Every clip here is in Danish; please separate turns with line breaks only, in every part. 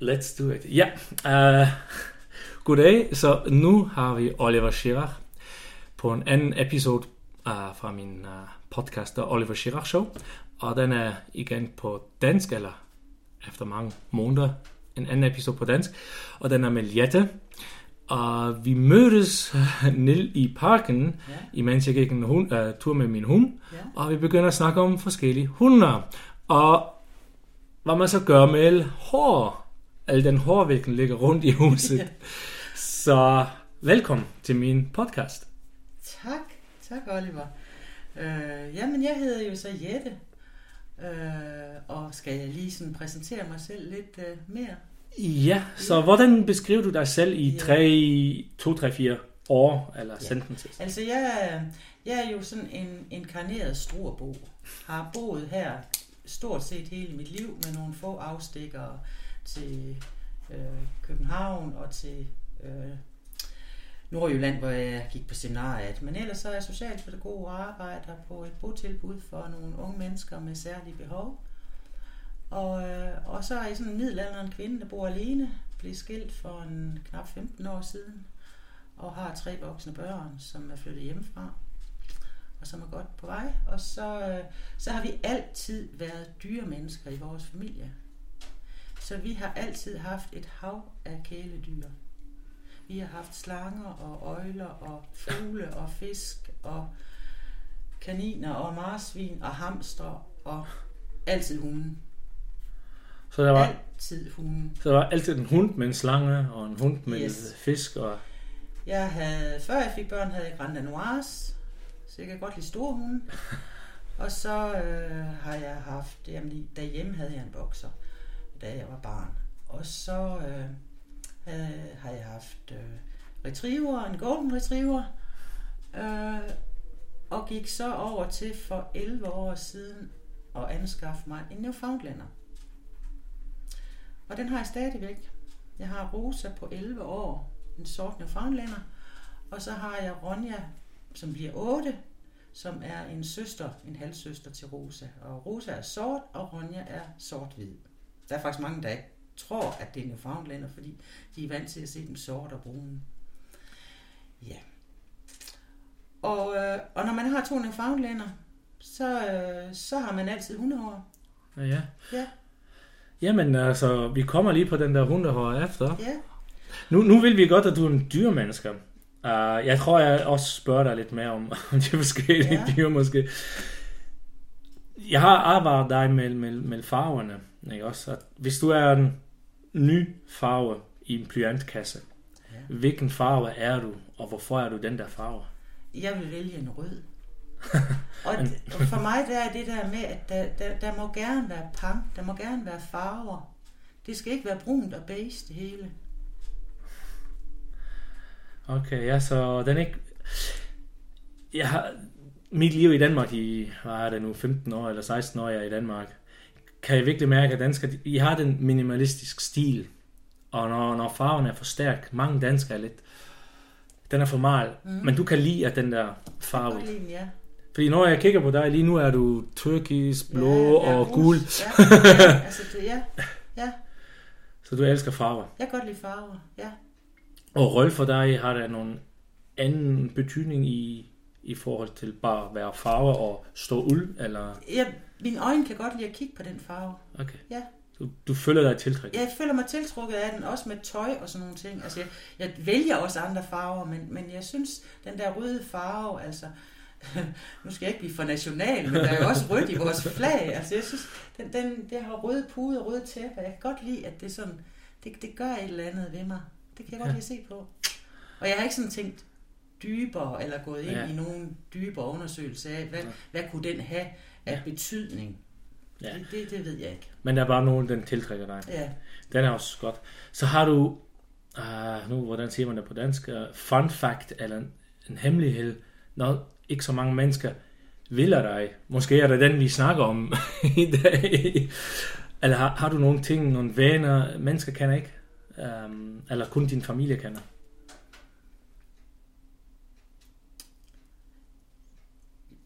Let's do it. Ja, uh, goddag. Så nu har vi Oliver Schirach på en anden episode uh, fra min uh, podcast, The Oliver Schirach Show. Og den er igen på dansk, eller efter mange måneder, en anden episode på dansk. Og den er med Jette. Og vi mødtes ned i parken, ja. imens jeg gik en hund, uh, tur med min hund. Ja. Og vi begynder at snakke om forskellige hunder. Og hvad man så gør med al hår, al den hårvikling ligger rundt i huset. ja. Så velkommen til min podcast.
Tak, tak Oliver. Øh, jamen, jeg hedder jo så Jette, øh, og skal jeg lige sådan præsentere mig selv lidt øh, mere?
Ja, så ja. hvordan beskriver du dig selv i ja. 2, 3, 4 år, eller ja. sentences?
Altså, jeg, jeg er jo sådan en inkarneret storbo. Har boet her stort set hele mit liv med nogle få afstikker til øh, København og til øh, Nordjylland, hvor jeg gik på seminariet. Men ellers så er jeg socialpædagog og arbejder på et botilbud for nogle unge mennesker med særlige behov. Og, øh, og så er jeg sådan en middelalderen kvinde, der bor alene, blev skilt for en knap 15 år siden, og har tre voksne børn, som er flyttet hjemmefra og som er godt på vej. Og så, øh, så har vi altid været dyre mennesker i vores familie. Så vi har altid haft et hav af kæledyr. Vi har haft slanger og øjler og fugle og fisk og kaniner og marsvin og hamster og altid hunden.
Så der var
altid hunden.
Så der var altid en hund med en slange og en hund med yes. fisk og...
Jeg havde, før jeg fik børn, havde jeg Grand Danoise, så jeg kan godt lide store hunde. Og så øh, har jeg haft, jamen derhjemme havde jeg en bokser, da jeg var barn. Og så øh, havde, har jeg haft øh, retriever, en golden retriever, øh, og gik så over til for 11 år siden at anskaffe mig en Newfoundlander. Og den har jeg stadigvæk. Jeg har Rosa på 11 år, en sort Newfoundlander, og så har jeg Ronja, som bliver 8, som er en søster, en halvsøster til Rosa. Og Rosa er sort, og Ronja er sort-hvid. Der er faktisk mange, der ikke tror, at det er Newfoundlander, fordi de er vant til at se dem sort og brune. Ja. Og, øh, og når man har to Newfoundlander, så, øh, så har man altid hundehår.
Ja, ja. Ja. Jamen altså, vi kommer lige på den der hundehår efter.
Ja.
Nu, nu vil vi godt, at du er en dyrmenneske. Uh, jeg tror, jeg også spørger dig lidt mere om, om de forskellige ja. dyr måske. Jeg har arbejdet dig med, med, med farverne. Ikke? Også, at hvis du er en ny farve i en blyantkasse, ja. hvilken farve er du, og hvorfor er du den der farve?
Jeg vil vælge en rød. og, for mig der er det der med, at der, der, der må gerne være pang, der må gerne være farver. Det skal ikke være brunt og beige det hele.
Okay, ja, så den ikke... Jeg har... Mit liv i Danmark i, hvad er det nu, 15 år eller 16 år, jeg er i Danmark, kan jeg virkelig mærke, at danskere, I har den minimalistisk stil. Og når, når farven er for stærk, mange danskere er lidt, den er for meget. Mm. Men du kan lide at den der farve.
Jeg lide, ja.
Fordi når jeg kigger på dig, lige nu er du turkis, blå ja, og gul.
Ja, ja, altså det, ja, ja.
Så du elsker farver?
Jeg kan godt lide farver, ja.
Og rød for dig har der nogen anden betydning i, i forhold til bare at være farve og stå uld? Eller?
Ja, mine øjne kan godt lide at kigge på den farve.
Okay.
Ja.
Du, du føler dig tiltrukket?
Jeg føler mig tiltrukket af den, også med tøj og sådan nogle ting. Altså, jeg, jeg vælger også andre farver, men, men jeg synes, den der røde farve, altså, nu skal jeg ikke blive for national, men der er jo også rødt i vores flag. Altså, jeg synes, den, den, det har røde pude og røde tæppe. Jeg kan godt lide, at det sådan, det, det gør et eller andet ved mig. Det kan jeg godt lide at se på. Og jeg har ikke sådan tænkt dybere, eller gået ind ja. i nogle dybere undersøgelser af, hvad, ja. hvad kunne den have af ja. betydning. Ja. Det, det, det ved jeg ikke.
Men der er bare nogen, den tiltrækker dig.
Ja.
Den er også godt. Så har du, uh, nu hvordan siger man det på dansk, uh, fun fact, eller en, en hemmelighed, når ikke så mange mennesker vil af dig. Måske er det den, vi snakker om i dag. Eller har, har du nogle ting, nogle vaner, mennesker kender ikke? Um, eller kun din familie kender?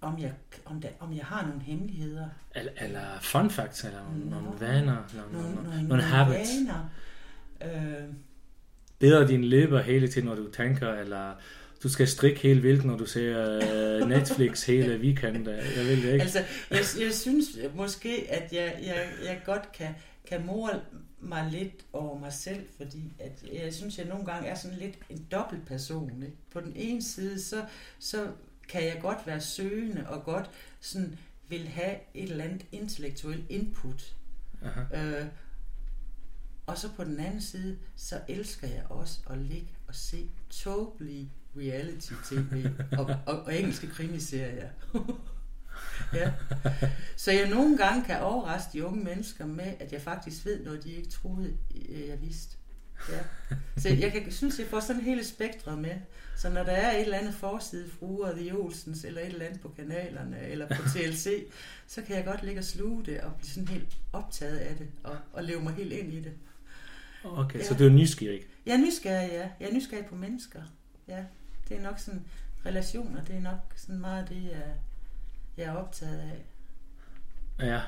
om jeg, om, der, om jeg har nogle hemmeligheder.
Eller, eller fun facts, eller nogle,
Nå.
nogle vaner, nogle,
Nogle,
nogle,
nogle,
nogle habits.
vaner. Øh,
Beder din læber hele tiden, når du tænker, eller du skal strikke helt vildt, når du ser øh, Netflix hele weekend. Jeg ved det ikke.
altså, jeg, jeg synes måske, at jeg, jeg, jeg godt kan, kan måle mig lidt over mig selv, fordi at jeg synes, jeg nogle gange er sådan lidt en dobbelt person. Ikke? På den ene side, så, så kan jeg godt være søgende og godt sådan vil have et eller andet intellektuelt input.
Aha.
Øh, og så på den anden side, så elsker jeg også at ligge og se totally reality-tv og, og, og engelske krimiserier. ja. Så jeg nogle gange kan overraske de unge mennesker med, at jeg faktisk ved noget, de ikke troede, øh, jeg vidste. Ja. Så jeg kan, synes, jeg får sådan hele spektret med. Så når der er et eller andet forside, fruer The Olsens, eller et eller andet på kanalerne, eller på TLC, så kan jeg godt ligge og sluge det, og blive sådan helt optaget af det, og, og leve mig helt ind i det.
Okay,
Ja.
så du er nysgerrig.
Jeg er nysgerrig, ja. Jeg er nysgerrig på mennesker. Ja, det er nok sådan, relationer, det er nok sådan meget det, jeg, jeg er optaget af.
Ja,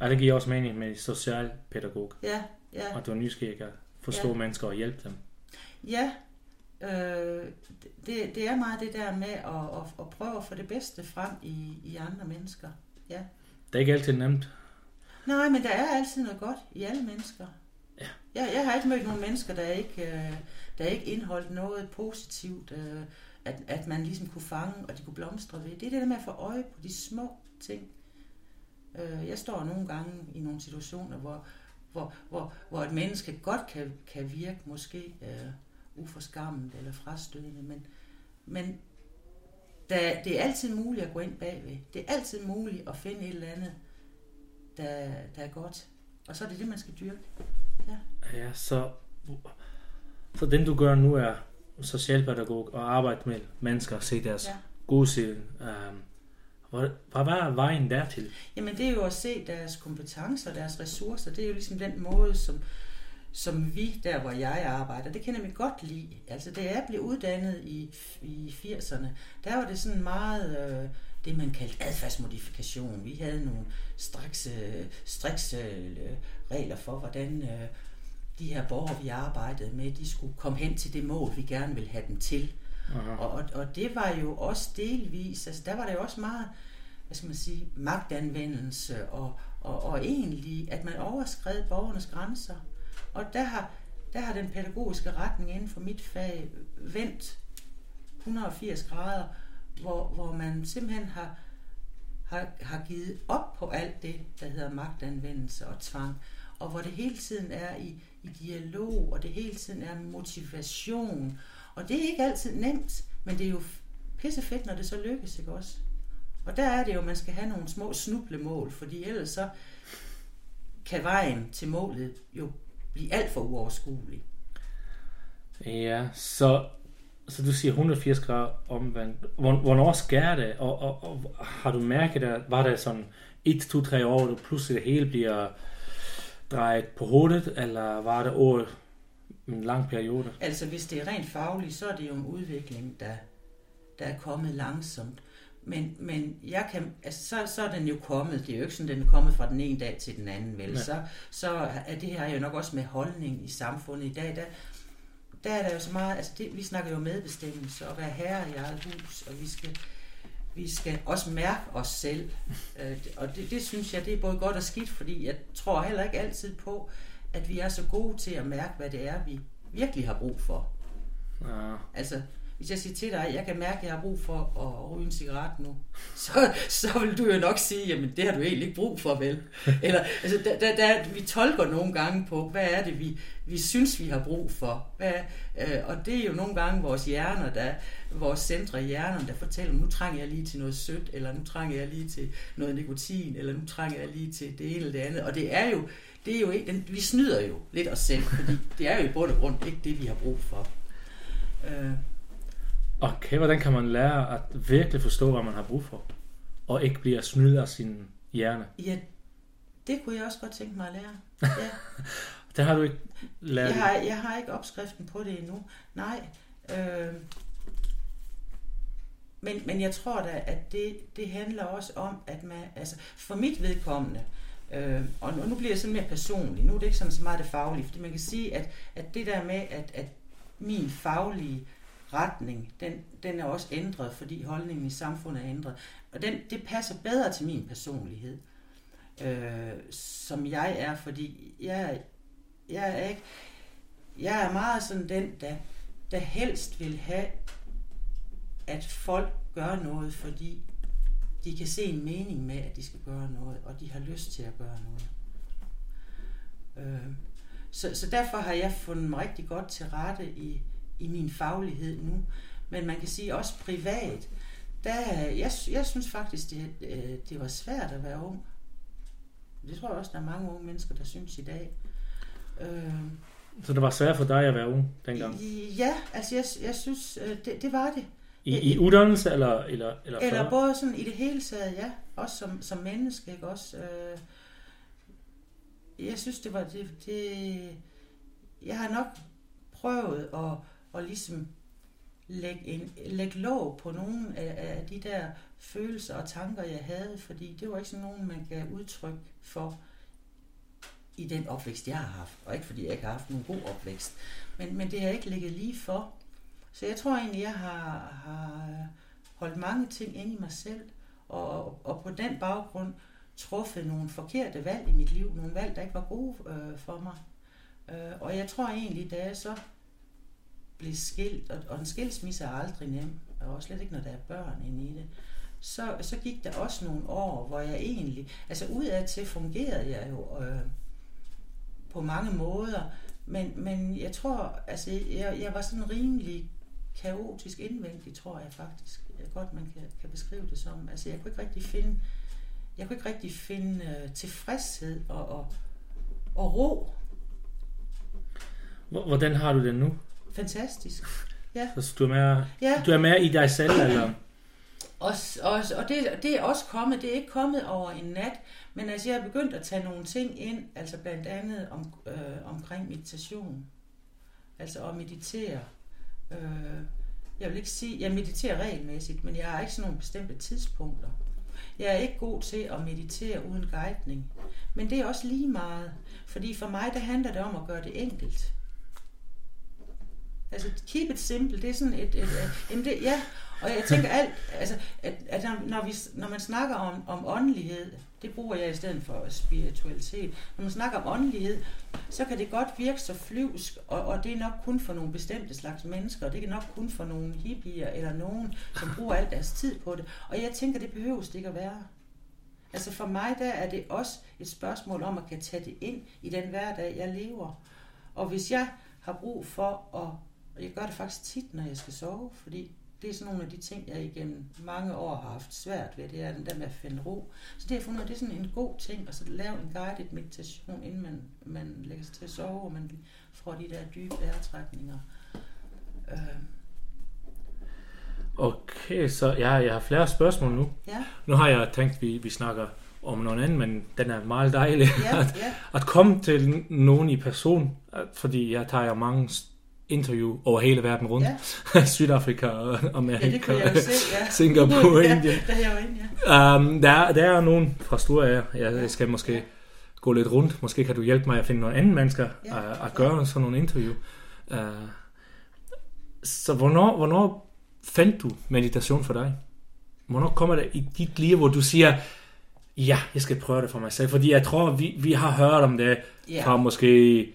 og det giver også mening med socialpædagog,
Ja, ja,
og du er nysgerrig at forstå
Ja.
mennesker og hjælpe dem.
ja. Øh, det, det er meget det der med at, at, at prøve at få det bedste frem i, i andre mennesker. Ja.
Det er ikke altid nemt.
Nej, men der er altid noget godt i alle mennesker.
Ja.
Jeg, jeg har ikke mødt nogle mennesker, der ikke, øh, der ikke indeholdt noget positivt, øh, at, at man ligesom kunne fange, og de kunne blomstre ved. Det er det der med at få øje på de små ting. Øh, Jeg står nogle gange i nogle situationer, hvor, hvor, hvor, hvor et menneske godt kan, kan virke måske øh, uforskammet eller frastødende, men, men der, det er altid muligt at gå ind bagved. Det er altid muligt at finde et eller andet, der, der er godt. Og så er det det, man skal dyrke.
Ja, så, så den du gør nu er socialpædagog og arbejde med mennesker og se deres
Ja.
gode side. Um, hvad, hvad var vejen dertil?
Jamen det er jo at se deres kompetencer, deres ressourcer. Det er jo ligesom den måde, som, som vi, der hvor jeg arbejder, det kender vi godt lide. Altså det er at blive uddannet i, i 80'erne. Der var det sådan meget øh, det, man kaldte adfærdsmodifikation. Vi havde nogle striks, øh, striks øh, regler for, hvordan øh, de her borgere, vi arbejdede med, de skulle komme hen til det mål, vi gerne ville have dem til.
Aha.
Og, og, det var jo også delvis, altså der var der jo også meget, hvad skal man sige, magtanvendelse og, og, og egentlig, at man overskred borgernes grænser. Og der har, der har den pædagogiske retning inden for mit fag vendt 180 grader, hvor, hvor man simpelthen har, har, har givet op på alt det, der hedder magtanvendelse og tvang, og hvor det hele tiden er i, i dialog, og det hele tiden er motivation, og det er ikke altid nemt, men det er jo pissefedt, når det så lykkes, ikke også? Og der er det jo, at man skal have nogle små snublemål, fordi ellers så kan vejen til målet jo blive alt for uoverskuelig.
Ja, så, så du siger 180 grader omvendt. Hvornår sker det? Og, og, og har du mærket, at var det sådan 1, 2, 3 år, du pludselig det hele bliver drejet på hovedet, eller var det over en lang periode?
Altså hvis det er rent fagligt, så er det jo en udvikling, der, der er kommet langsomt. Men, men jeg kan, altså, så, så er den jo kommet. Det er jo ikke sådan, den er kommet fra den ene dag til den anden, vel? Så, så er det her jo nok også med holdning i samfundet i dag. Der, der er der jo så meget, altså det, vi snakker jo medbestemmelse og være herre i eget hus, og vi skal, vi skal også mærke os selv. Øh, Og det, det synes jeg, det er både godt og skidt, fordi jeg tror heller ikke altid på, at vi er så gode til at mærke, hvad det er, vi virkelig har brug for.
Ja,
Altså, hvis jeg siger til dig, jeg kan mærke, at jeg har brug for at ryge en cigaret nu, så, så vil du jo nok sige, jamen det har du egentlig ikke brug for, vel? Eller, altså, der, der, der, vi tolker nogle gange på, hvad er det, vi, vi synes, vi har brug for. Hvad, øh, og det er jo nogle gange vores hjerner, der, vores centre i hjernen, der fortæller, nu trænger jeg lige til noget sødt, eller nu trænger jeg lige til noget nikotin, eller nu trænger jeg lige til det ene eller det andet. Og det er jo, det er jo ikke, den, vi snyder jo lidt os selv, fordi det er jo i bund og grund ikke det, vi har brug for. Øh,
Okay, hvordan kan man lære at virkelig forstå, hvad man har brug for? Og ikke blive snydt af sin hjerne?
Ja, det kunne jeg også godt tænke mig at lære. Ja.
Det har du ikke lært.
Jeg, har, jeg har ikke opskriften på det endnu. Nej. Øh, men, men jeg tror da, at det, det handler også om, at man, altså for mit vedkommende, øh, og nu, nu bliver jeg sådan mere personlig, nu er det ikke sådan så meget det faglige, fordi man kan sige, at, at det der med, at, at min faglige retning, den, den er også ændret, fordi holdningen i samfundet er ændret. Og den, det passer bedre til min personlighed, øh, som jeg er, fordi jeg, jeg er ikke, jeg er meget sådan den, der, der helst vil have, at folk gør noget, fordi de kan se en mening med, at de skal gøre noget, og de har lyst til at gøre noget. Øh, så, så derfor har jeg fundet mig rigtig godt til rette i, i min faglighed nu. Men man kan sige også privat, der, jeg, jeg synes faktisk, det, øh, det var svært at være ung. Det tror jeg også, der er mange unge mennesker, der synes i dag.
Øh, så det var svært for dig at være ung dengang?
Ja, altså jeg, jeg synes, øh, det, det var det.
I, i uddannelse eller eller
eller, eller både sådan i det hele taget, ja. Også som, som menneske, ikke også? Øh, jeg synes, det var det, det... Jeg har nok prøvet at, og ligesom lægge, en, lægge låg på nogle af, af de der følelser og tanker, jeg havde, fordi det var ikke sådan nogen, man gav udtryk for i den opvækst, jeg har haft. Og ikke fordi jeg ikke har haft nogen god opvækst. Men, men det har ikke ligget lige for. Så jeg tror egentlig, jeg har, har holdt mange ting ind i mig selv, og, og på den baggrund truffet nogle forkerte valg i mit liv, nogle valg, der ikke var gode øh, for mig. Øh, og jeg tror egentlig, da jeg så blev skilt, og, og en skilsmisse er aldrig nem, og slet ikke, når der er børn inde i det, så, så gik der også nogle år, hvor jeg egentlig, altså udad til fungerede jeg jo øh, på mange måder, men, men jeg tror, altså jeg, jeg var sådan rimelig kaotisk indvendig, tror jeg faktisk. Jeg godt, man kan, kan beskrive det som. Altså jeg kunne ikke rigtig finde, jeg kunne ikke rigtig finde øh, tilfredshed og, og, og ro.
Hvordan har du det nu?
Fantastisk. Ja.
Så du er mere, ja. du er mere i dig selv, eller?
Og, og, og det, det er også kommet, det er ikke kommet over en nat, men altså jeg har begyndt at tage nogle ting ind, altså blandt andet om, øh, omkring meditation. Altså at meditere. Øh, jeg vil ikke sige, jeg mediterer regelmæssigt, men jeg har ikke sådan nogle bestemte tidspunkter. Jeg er ikke god til at meditere uden guidning. Men det er også lige meget. Fordi for mig, der handler det om at gøre det enkelt. Altså, keep it simple, det er sådan et... et, et, det, ja, og jeg tænker alt, altså, at, at når, vi, når man snakker om, om åndelighed, det bruger jeg i stedet for spiritualitet, når man snakker om åndelighed, så kan det godt virke så flyvsk, og, og det er nok kun for nogle bestemte slags mennesker, og det er nok kun for nogle hippier, eller nogen, som bruger al deres tid på det. Og jeg tænker, det behøves det ikke at være. Altså for mig, der er det også et spørgsmål om at kan tage det ind i den hverdag, jeg lever. Og hvis jeg har brug for at, og jeg gør det faktisk tit, når jeg skal sove, fordi det er sådan nogle af de ting, jeg igennem mange år har haft svært ved, det er den der med at finde ro. Så det har fundet, det er sådan en god ting, at så lave en guided meditation, inden man, man lægger sig til at sove, og man får de der dybe vejrtrækninger. Øh.
Okay, så ja, jeg har flere spørgsmål nu.
Ja.
Nu har jeg tænkt, at vi, vi snakker om nogen anden, men den er meget dejlig
ja,
at,
ja.
at komme til nogen i person, fordi jeg tager mange interview over hele verden rundt. Ja. Sydafrika og Amerika,
ja, det se, ja.
Singapore,
ja,
Indien.
Der er, inde, ja.
um, der, der er nogen fra Storager. Jeg skal måske ja. gå lidt rundt. Måske kan du hjælpe mig at finde nogle andre mennesker ja. at, at gøre sådan nogle interview. Uh, så hvornår, hvornår fandt du meditation for dig? Hvornår kommer det i dit liv, hvor du siger, ja, jeg skal prøve det for mig selv? Fordi jeg tror, vi, vi har hørt om det ja. fra måske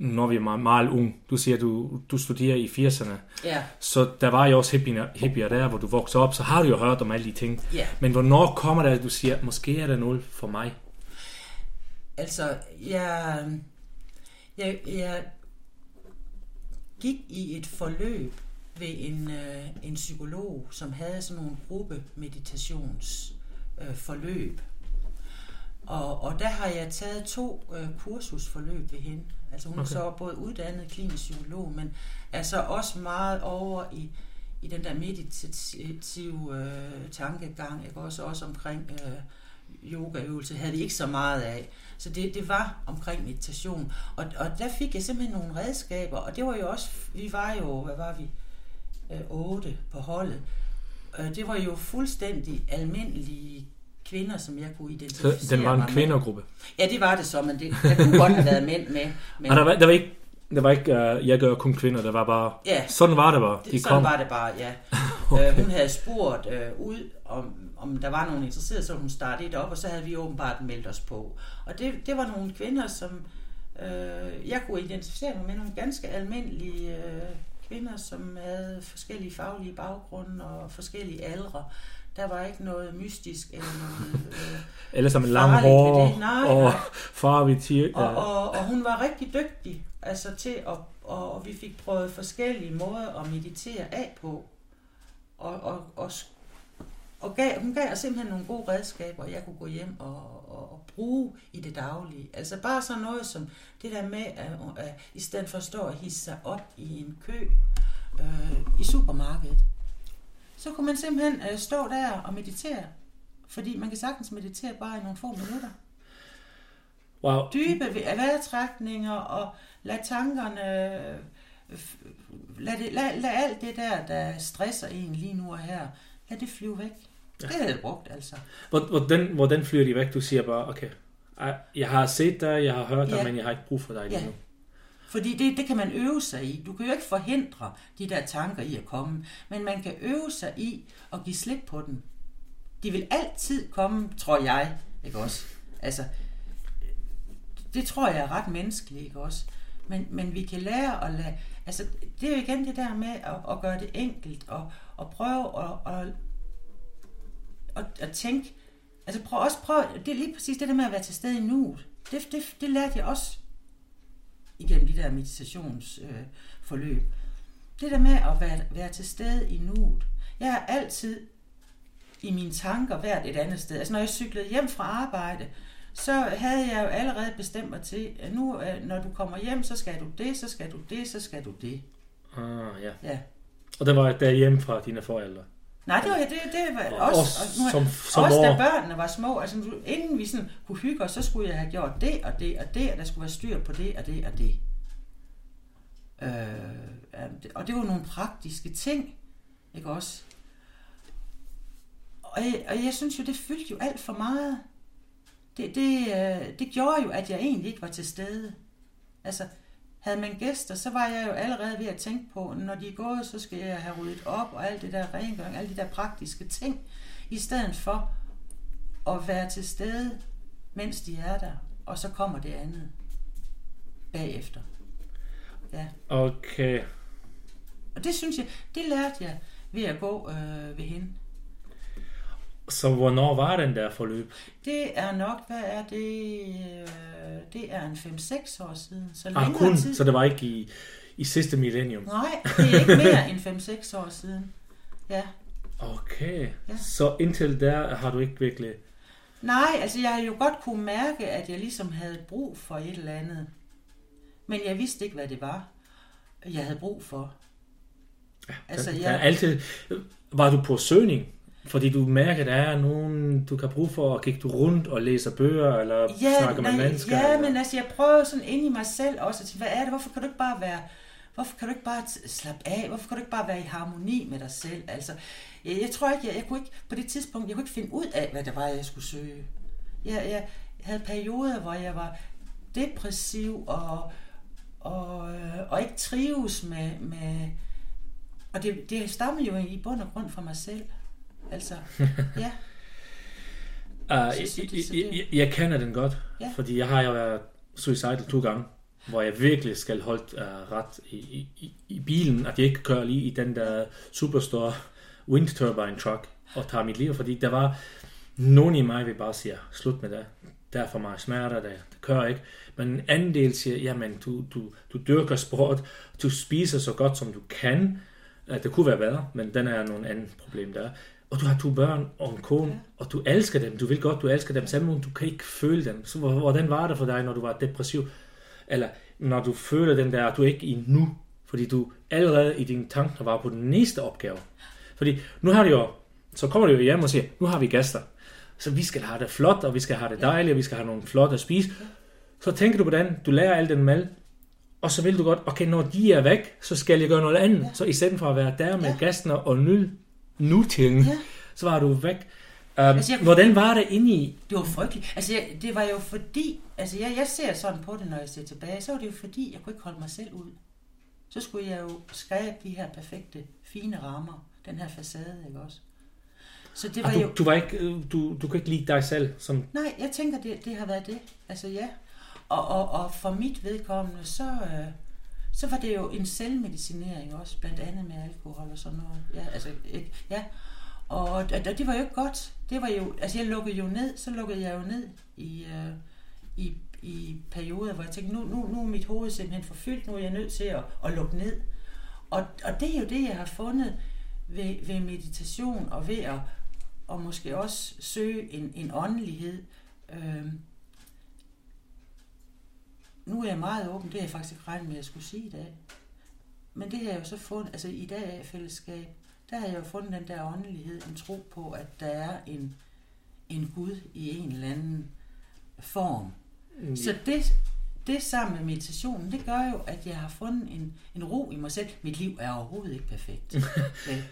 når vi er meget, meget ung. Du siger, du, du studerer i 80'erne.
Ja.
Så der var jo også hippier, hippier der, hvor du voksede op, så har du jo hørt om alle de ting.
Ja.
Men hvornår kommer det, at du siger, måske er der noget for mig?
Altså, jeg, jeg, jeg gik i et forløb ved en, øh, en psykolog, som havde sådan nogle gruppe meditations øh, forløb. Og, og der har jeg taget to øh, kursusforløb ved hende. Altså hun okay. er så både uddannet klinisk psykolog, men er så også meget over i, i den der meditative øh, tankegang, ikke? Også, også omkring øh, yogaøvelse, havde vi ikke så meget af. Så det, det var omkring meditation. Og, og der fik jeg simpelthen nogle redskaber, og det var jo også, vi var jo, hvad var vi, øh, otte på holdet. øh, det var jo fuldstændig almindelige kvinder, som jeg kunne
Så
identificere
den var en
mig med.
kvindergruppe.
Ja, det var det så, men det, der kunne godt have været mænd med. Men
Og der var, der var ikke, der var ikke uh, jeg gør kun kvinder, der var bare,
ja,
sådan var det bare. De
det, sådan
kom.
var det bare, ja.
Okay.
Øh, hun havde spurgt øh, ud, om, om der var nogen interesserede, så hun startede et op, og så havde vi åbenbart meldt os på. Og det, det var nogle kvinder, som øh, jeg kunne identificere mig med, nogle ganske almindelige øh, kvinder, som havde forskellige faglige baggrunde og forskellige aldre. Der var ikke noget mystisk eller noget... Øh,
Ellers som en lang hår
det. Nej,
og
nej.
far vi.
Og, og, og hun var rigtig dygtig altså til at, og, og vi fik prøvet forskellige måder at meditere af på. Og, og, og, og gav, hun gav os simpelthen nogle gode redskaber, jeg kunne gå hjem og, og, og bruge i det daglige. Altså bare sådan noget som det der med, at, at i stedet for at stå og hisse sig op i en kø øh, i supermarkedet, så kunne man simpelthen øh, stå der og meditere. Fordi man kan sagtens meditere bare i nogle få minutter
Wow.
dybe vejrtrækninger og lad tankerne, øh, lad, det, lad, lad alt det der, der stresser en lige nu og her, lad det flyve væk. Ja. Det havde jeg brugt, altså.
Hvor- Hvordan, hvordan flyver de væk? Du siger bare, okay, jeg har set dig, jeg har hørt dig,
Ja.
men jeg har ikke brug for dig lige
Ja.
nu.
Fordi det, det kan man øve sig i. Du kan jo ikke forhindre de der tanker i at komme, men man kan øve sig i at give slip på dem. De vil altid komme, tror jeg, ikke også? Altså, det tror jeg er ret menneskeligt, ikke også? Men, men vi kan lære at lade... Altså, det er jo igen det der med at, at gøre det enkelt, og, og prøve at, at, at, at tænke... Altså, prøv, også prøv, det er lige præcis det der med at være til stede i nuet. Det, det, det lærte jeg også igennem de der meditationsforløb. Øh, det der med at være, være til stede i nuet. Jeg er altid i mine tanker været et andet sted. Altså når jeg cyklede hjem fra arbejde, så havde jeg jo allerede bestemt mig til, at nu øh, når du kommer hjem, så skal du det, så skal du det, så skal du det.
Ah, ja.
Ja.
Og det var derhjemme fra dine forældre.
Nej, det var, det, det var
Og
også,
også
og nu,
som, som
også da børnene var små, altså inden vi sådan kunne hygge os, så skulle jeg have gjort det og det og det, og der skulle være styr på det og det og det. Øh, og det var nogle praktiske ting, ikke også? Og jeg, og jeg synes jo, det fyldte jo alt for meget. Det, det, øh, det gjorde jo, at jeg egentlig ikke var til stede. Altså, havde man gæster, så var jeg jo allerede ved at tænke på, når de er gået, så skal jeg have ryddet op, og alt det der rengøring, alle de der praktiske ting, i stedet for at være til stede, mens de er der, og så kommer det andet bagefter. Ja.
Okay.
Og det synes jeg, det lærte jeg ved at gå øh, ved hende.
Så hvornår var den der forløb?
Det er nok, hvad er det? Øh, det er en 5-6 år siden. Så
Ah, kun,
tid.
så det var ikke i, i sidste millennium.
Nej, det er ikke mere end 5-6 år siden. Ja.
Okay.
Ja.
Så indtil der har du ikke virkelig...
Nej, altså jeg har jo godt kunne mærke, at jeg ligesom havde brug for et eller andet. Men jeg vidste ikke, hvad det var, jeg havde brug for. Altså,
der,
jeg-
der er altid... Var du på søgning? Fordi du mærker, at der er nogen, du kan bruge for, at du rundt og læser bøger, eller
Ja,
snakker med
nej,
mennesker?
ja
eller?
men altså jeg prøver sådan ind i mig selv også at hvad er det? Hvorfor kan du ikke bare være Hvorfor kan du ikke bare slappe af? Hvorfor kan du ikke bare være i harmoni med dig selv? Altså, jeg, jeg tror ikke, jeg, jeg kunne ikke, på det tidspunkt, jeg kunne ikke finde ud af, hvad det var, jeg skulle søge. Jeg, jeg havde perioder, hvor jeg var depressiv og, og, øh, og ikke trives med, med og det, det stammer jo i bund og grund fra mig selv. Altså, ja.
Uh,
Så-
jeg, jeg, jeg, jeg, kender den godt,
Ja.
fordi jeg har jo været suicidal to gange, hvor jeg virkelig skal holde uh, ret i, i, i- bilen, at jeg ikke kører lige i den der superstore wind turbine truck og tager mit liv, fordi der var nogen i mig, vil bare sige, slut med det. Der er for meget smerter, det, det kører ikke. Men en anden del siger, jamen, du, du, du dyrker sport, du spiser så godt, som du kan. Uh, Det kunne være bedre, men den er nogle andet problem der. Og du har to børn og en kone,
Ja.
og du elsker dem. Du vil godt, du elsker dem men du kan ikke føle dem. Så hvor- hvordan var det for dig, når du var depressiv? Eller når du føler den der, at du er ikke i nu, fordi du allerede i dine tanker var på den næste opgave. Fordi nu har det jo, så kommer det jo hjem og siger, nu har vi gæster. Så vi skal have det flot, og vi skal have det dejligt, og vi skal have nogle flot at spise. Så tænker du på den, du lærer al den mad, og så vil du godt, okay, når de er væk, så skal jeg gøre noget andet. Så i stedet for at være der med gæsterne og nyde nutiden,
Ja.
så var du væk. Um,
Altså, jeg-
hvordan var det inde i?
Det var frygteligt. Altså, jeg, det var jo fordi... Altså, jeg, jeg ser sådan på det, når jeg ser tilbage. Så var det jo fordi, jeg kunne ikke holde mig selv ud. Så skulle jeg jo skabe de her perfekte, fine rammer. Den her facade, ikke også? Så det var
Ah, du,
jo...
du, var ikke, du, du kan ikke lide dig selv som
Nej, jeg tænker, det, det har været det. Altså, ja. Og, og, og for mit vedkommende, så, øh, så var det jo en selvmedicinering også, blandt andet med alkohol og sådan noget. Ja, altså, ikke, ja. Og, og og det var jo ikke godt. Det var jo, altså jeg lukkede jo ned, så lukkede jeg jo ned i, øh, i, i perioder, hvor jeg tænkte, nu, nu, nu er mit hoved simpelthen for fyldt, nu er jeg nødt til at, at lukke ned. Og, og det er jo det, jeg har fundet ved, ved meditation og ved at og måske også søge en, en åndelighed. Øh, nu er jeg meget åben, det har jeg faktisk ikke regnet med, at jeg skulle sige i dag. Men det har jeg jo så fundet, altså i dag af fællesskab, der har jeg jo fundet den der åndelighed, en tro på, at der er en, en Gud i en eller anden form. Så det, det sammen med meditationen, det gør jo, at jeg har fundet en, en ro i mig selv. Mit liv er overhovedet ikke perfekt. Vel?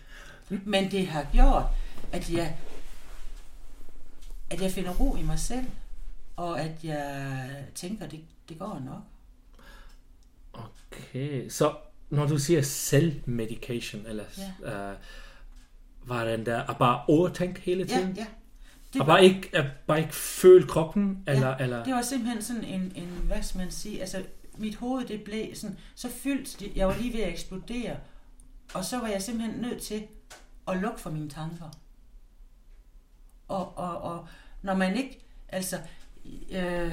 Men det har gjort, at jeg, at jeg finder ro i mig selv, og at jeg tænker, det, det går nok.
Okay, så når du siger selvmedication, eller ja. uh, var den der at bare overtænke hele
Ja,
tiden?
ja.
Det at bare ikke, at bare ikke føle kroppen, eller, eller...
Det var simpelthen sådan en, en hvad skal man sige, altså mit hoved det blev sådan, så fyldt, jeg var lige ved at eksplodere, og så var jeg simpelthen nødt til at lukke for mine tanker. Og, og, og når man ikke, altså, øh,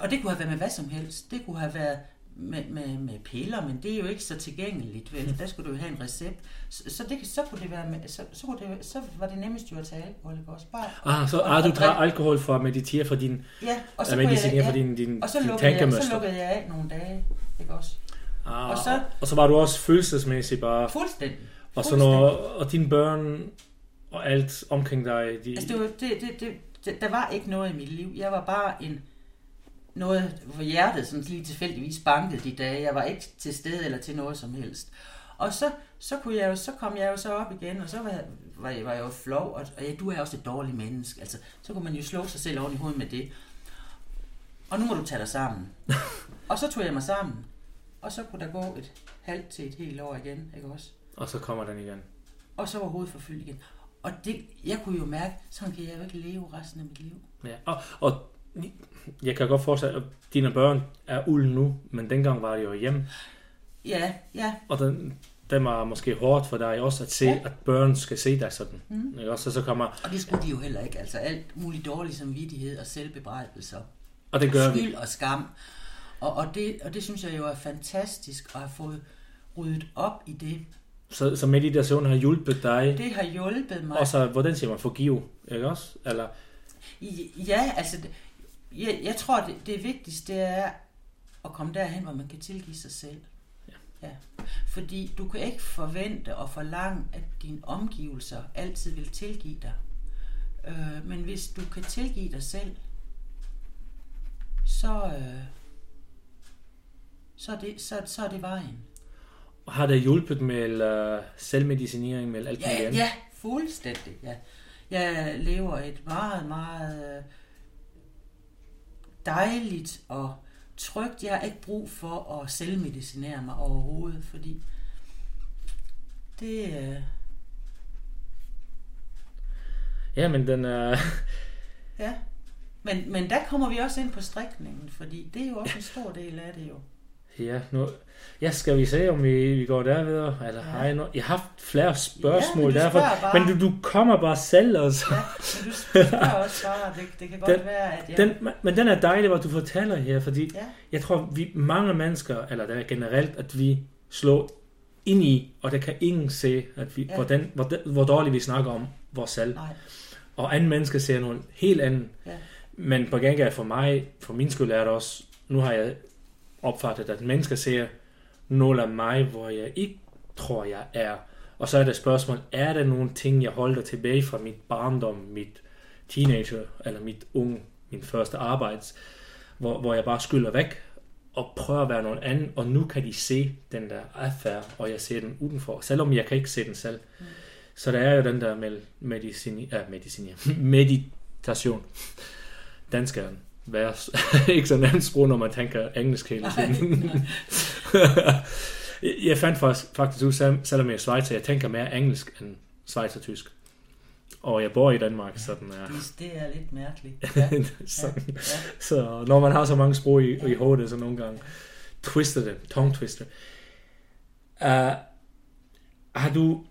og det kunne have været med hvad som helst, det kunne have været med, med, med piller, men det er jo ikke så tilgængeligt, vel? Der skulle du jo have en recept. Så, så, det, så kunne det være med, så, så, kunne det, så var det nemmest jo at tage alkohol, ikke også? Bare,
Ah, så ah, du tager alkohol for at meditere for din,
Ja, og så, kunne jeg,
medicinere for
ja,
din, din,
og så
din
lukkede, jeg, så lukkede jeg af nogle dage, ikke også?
Ah,
og så-
og så var du også følelsesmæssigt bare...
Fuldstændig.
Og så når og dine børn og alt omkring dig, de,
Altså, det var, det, det, det, der var ikke noget i mit liv. Jeg var bare en noget, hvor hjertet sådan lige tilfældigvis bankede de dage. Jeg var ikke til stede eller til noget som helst. Og så, så, kunne jeg jo, så kom jeg jo så op igen, og så var jeg, var jeg, var jeg jo flov, og, og ja, du er også et dårligt menneske. Altså, så kunne man jo slå sig selv oven i hovedet med det. Og nu må du tage dig sammen. og så tog jeg mig sammen. Og så kunne der gå et halvt til et helt år igen, ikke også?
og så kommer den igen.
Og så var hovedet forfyldt igen. Og det, jeg kunne jo mærke, sådan kan jeg jo ikke leve resten af mit liv.
Ja, og, og jeg kan godt forestille, at dine børn er uld nu, men dengang var det jo hjemme.
Ja, ja,
Og den, den var måske hårdt for dig også at se,
Ja.
at børn skal se dig sådan. Mm. Ikke? Også, så kommer,
og det skulle de jo heller ikke. Altså alt muligt dårlig samvittighed og selvbebrejdelser.
og det gør vi.
Skyld og skam. Og, og, det, og det synes jeg jo er fantastisk at have fået ryddet op i det.
Så, så meditation har hjulpet dig.
Det har hjulpet mig.
Og så, hvordan siger man, forgive, ikke også? Eller,
Ja, altså, jeg, jeg tror, det, det vigtigste det er at komme derhen, hvor man kan tilgive sig selv.
Ja.
ja. Fordi du kan ikke forvente og forlange, at dine omgivelser altid vil tilgive dig. Øh, men hvis du kan tilgive dig selv, så, øh, så, er det, så, så er det vejen.
har det hjulpet med uh, selvmedicinering, med alt
Ja,
muligt andet?
ja, fuldstændig. Ja. Jeg lever et meget, meget øh, dejligt og trygt. Jeg har ikke brug for at selvmedicinere mig overhovedet, fordi det... Øh,
Ja, men den er...
ja. Men, men der kommer vi også ind på strikningen, fordi det er jo også en stor del af det jo.
Ja, nu, ja, skal vi se, om vi, vi går der videre? Eller,
Ja.
ja. har, jeg, jeg har haft flere spørgsmål
Ja, men
derfor,
bare.
men du, du kommer bare selv, altså.
Ja, men du spørger også bare, det, det kan godt
Den-
være, at jeg...
Den, men den er dejlig, hvad du fortæller her, fordi
Ja,
jeg tror, vi mange mennesker, eller der er generelt, at vi slår ind i, og der kan ingen se, at vi,
Ja.
ja. hvordan, hvor, hvor dårligt vi snakker om vores selv.
nej,
Og anden mennesker ser noget helt andet.
ja,
Men på gengæld for mig, for min skyld er det også, nu har jeg opfattet, at mennesker ser nogle af mig, hvor jeg ikke tror, jeg er. Og så er det spørgsmål, er der nogle ting, jeg holder tilbage fra mit barndom, mit teenager, eller mit unge, min første arbejds, hvor, hvor jeg bare skylder væk, og prøver at være nogen anden, og nu kan de se den der adfærd, og jeg ser den udenfor, selvom jeg kan ikke se den selv.
Mm.
Så der er jo den der med medicin, ja, medicin, meditation. danskeren, være ikke så nemt sprog, når man tænker engelsk hele tiden. jeg fandt faktisk, faktisk ud, selvom jeg er svejser, jeg tænker mere engelsk end schweizertysk. Og jeg bor i Danmark, så den er...
Det er lidt mærkeligt. Ja.
så, ja. Ja. så når man har så mange sprog i, i hovedet, så nogle gange twister det, tongue twister. Uh, har du...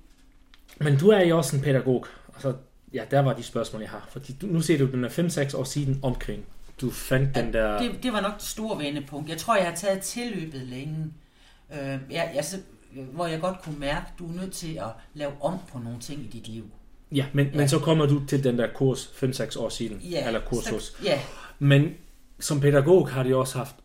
Men du er jo også en pædagog. Altså, ja, der var de spørgsmål, jeg har. Fordi du, nu ser du, den er 5-6 år siden omkring. Du fandt den der...
Det, det var nok det store vendepunkt. Jeg tror, jeg har taget tilløbet længe. Uh, jeg, altså, hvor jeg godt kunne mærke, at du er nødt til at lave om på nogle ting i dit liv.
Ja, men, ja. men så kommer du til den der kurs 5-6 år siden,
ja,
eller kursus.
Så, ja.
Men som pædagog har de også haft...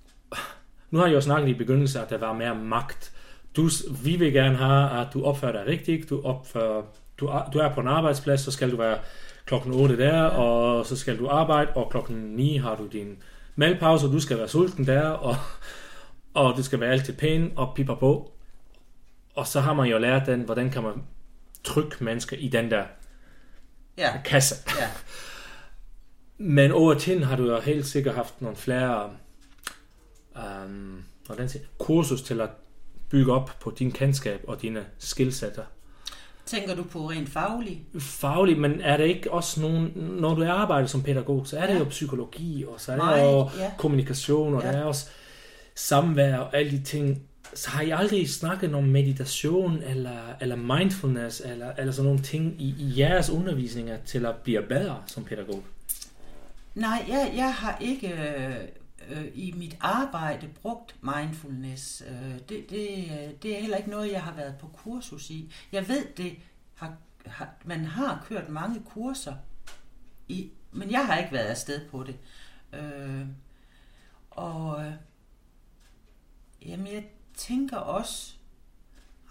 Nu har jeg jo snakket i begyndelsen, at der var mere magt. Du, vi vil gerne have, at du opfører dig rigtigt, du, opfører, du, du er på en arbejdsplads, så skal du være klokken 8 der, ja. og så skal du arbejde, og klokken 9 har du din madpause, og du skal være sulten der, og, og du skal være altid pæn og pipper på. Og så har man jo lært den, hvordan kan man trykke mennesker i den der
ja.
kasse.
Ja.
Men over tiden har du jo helt sikkert haft nogle flere um, hvordan siger, kursus til at bygge op på din kendskab og dine skillsetter.
Tænker du på rent fagligt?
Fagligt, men er det ikke også nogen, når du er arbejder som pædagog, så er det ja. jo psykologi, og så er det jo
ja.
kommunikation, og
Ja.
der er også samvær og alle de ting. Så har I aldrig snakket om meditation, eller, eller mindfulness, eller, eller sådan nogle ting i, i jeres undervisninger til at blive bedre som pædagog?
Nej, jeg, jeg har ikke øh, i mit arbejde brugt mindfulness. Øh, det, det, øh, det er heller ikke noget, jeg har været på kursus i. Jeg ved, det har, har, man har kørt mange kurser, i, men jeg har ikke været afsted på det. Øh, og øh, jamen, jeg tænker også,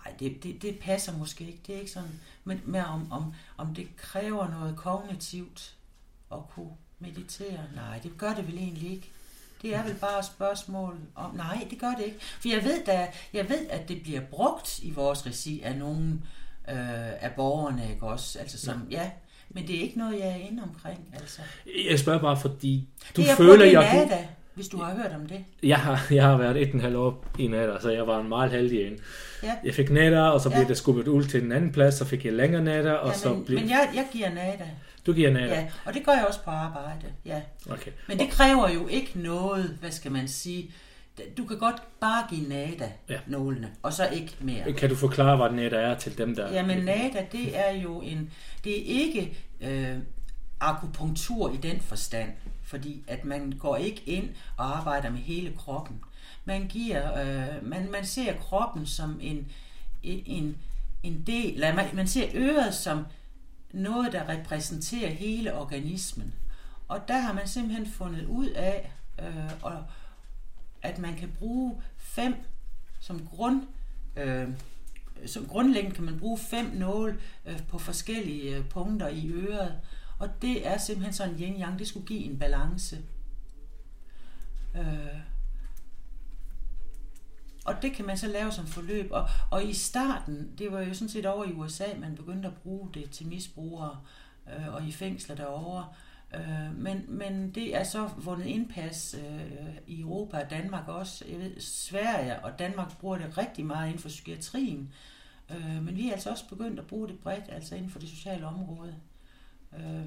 nej, det, det, det passer måske ikke, det er ikke sådan, men mere om, om, om det kræver noget kognitivt at kunne meditere. Nej, det gør det vel egentlig ikke. Det er vel bare et spørgsmål om, nej, det gør det ikke. For jeg ved, der, jeg ved at det bliver brugt i vores regi af nogle øh, af borgerne, ikke også? Altså som, ja. Men det er ikke noget, jeg er inde omkring, altså.
Jeg spørger bare, fordi du
det er
føler,
jeg... Nada, hvis du har hørt om det.
Jeg har, jeg har været et og en halv år i natter, så jeg var en meget heldig en.
Ja.
Jeg fik natter, og så blev
Ja.
det skubbet ud til den anden plads, så fik jeg længere natter, og
Ja,
så
men,
blev...
men jeg, jeg giver nada.
Du giver natter?
Ja, og det gør jeg også på arbejde. Ja.
Okay.
Men det kræver jo ikke noget, hvad skal man sige. Du kan godt bare give nada
Ja.
nålene, og så ikke mere.
Kan du forklare, hvad natter er til dem, der...
Jamen nada, det er jo en, det er ikke øh, akupunktur i den forstand, fordi at man går ikke ind og arbejder med hele kroppen. Man giver, øh, man, man ser kroppen som en, en, en del, man, man ser øret som noget, der repræsenterer hele organismen. Og der har man simpelthen fundet ud af, øh, og, at man kan bruge fem som grund, øh, som grundlæggende kan man bruge fem nåle øh, på forskellige øh, punkter i øret. Og det er simpelthen sådan yin-yang, det skulle give en balance. Øh, og det kan man så lave som forløb. Og, og i starten, det var jo sådan set over i USA, man begyndte at bruge det til misbrugere øh, og i fængsler derovre. Øh, men, men det er så vundet indpas øh, i Europa og Danmark også. Jeg ved, Sverige og Danmark bruger det rigtig meget inden for psykiatrien. Øh, men vi er altså også begyndt at bruge det bredt, altså inden for det sociale område. Øh,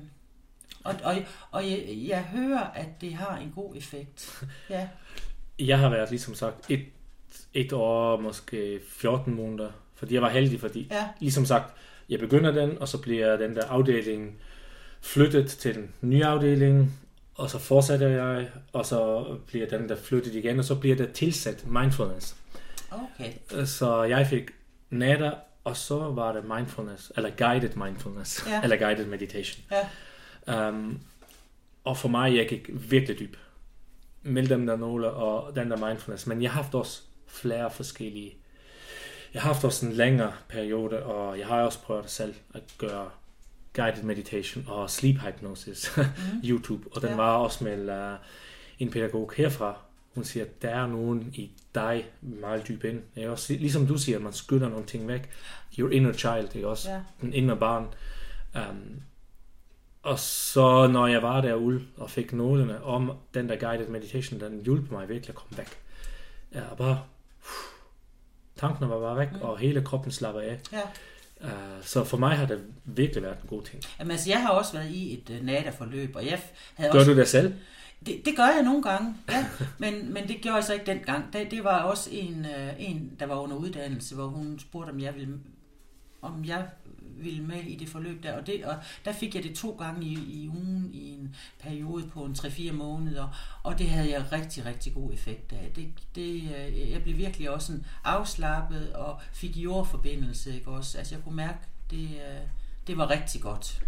og, og, og jeg, jeg hører, at det har en god effekt. Ja.
Jeg har været, ligesom sagt, et, et år, måske 14 måneder, fordi jeg var heldig, fordi,
Ja.
ligesom sagt, jeg begynder den, og så bliver den der afdeling flyttet til den nye afdeling, og så fortsætter jeg, og så bliver den der flyttet igen, og så bliver der tilsat mindfulness.
Okay.
Så jeg fik natter, og så var det mindfulness, eller guided mindfulness,
Ja.
eller guided meditation.
Ja.
Um, og for mig, jeg gik virkelig dyb mellem dem der nogle og den der mindfulness. Men jeg har haft også flere forskellige. Jeg har haft også en længere periode, og jeg har også prøvet selv at gøre guided meditation og sleep hypnosis,
Mm.
YouTube. Og den
Ja.
var også med uh, en pædagog herfra, hun siger, at der er nogen i dig meget dyb ind. Ikke? Også, ligesom du siger, at man skynder nogle ting væk. Your inner child, ikke også?
Ja.
Den indre barn. Um, og så når jeg var derude og fik nålene om den der guided meditation, den hjalp mig virkelig at komme væk. Ja, og bare, tankene var bare væk,
Mm.
og hele kroppen slapper af.
Ja.
Uh, så for mig har det virkelig været en god ting.
Jamen, altså, jeg har også været i et uh, NADA-forløb, og jeg havde
Gør
også...
du det selv?
Det, det gør jeg nogle gange, ja. Men, men det gjorde jeg så ikke dengang. Det, det var også en, øh, en, der var under uddannelse, hvor hun spurgte, om jeg ville, om jeg ville med i det forløb der. Og, det, og der fik jeg det to gange i, i ugen i en periode på en 3-4 måneder. Og det havde jeg rigtig, rigtig god effekt af. Det, det, øh, jeg blev virkelig også sådan afslappet og fik jordforbindelse. Ikke også? Altså jeg kunne mærke, det, øh, det var rigtig godt.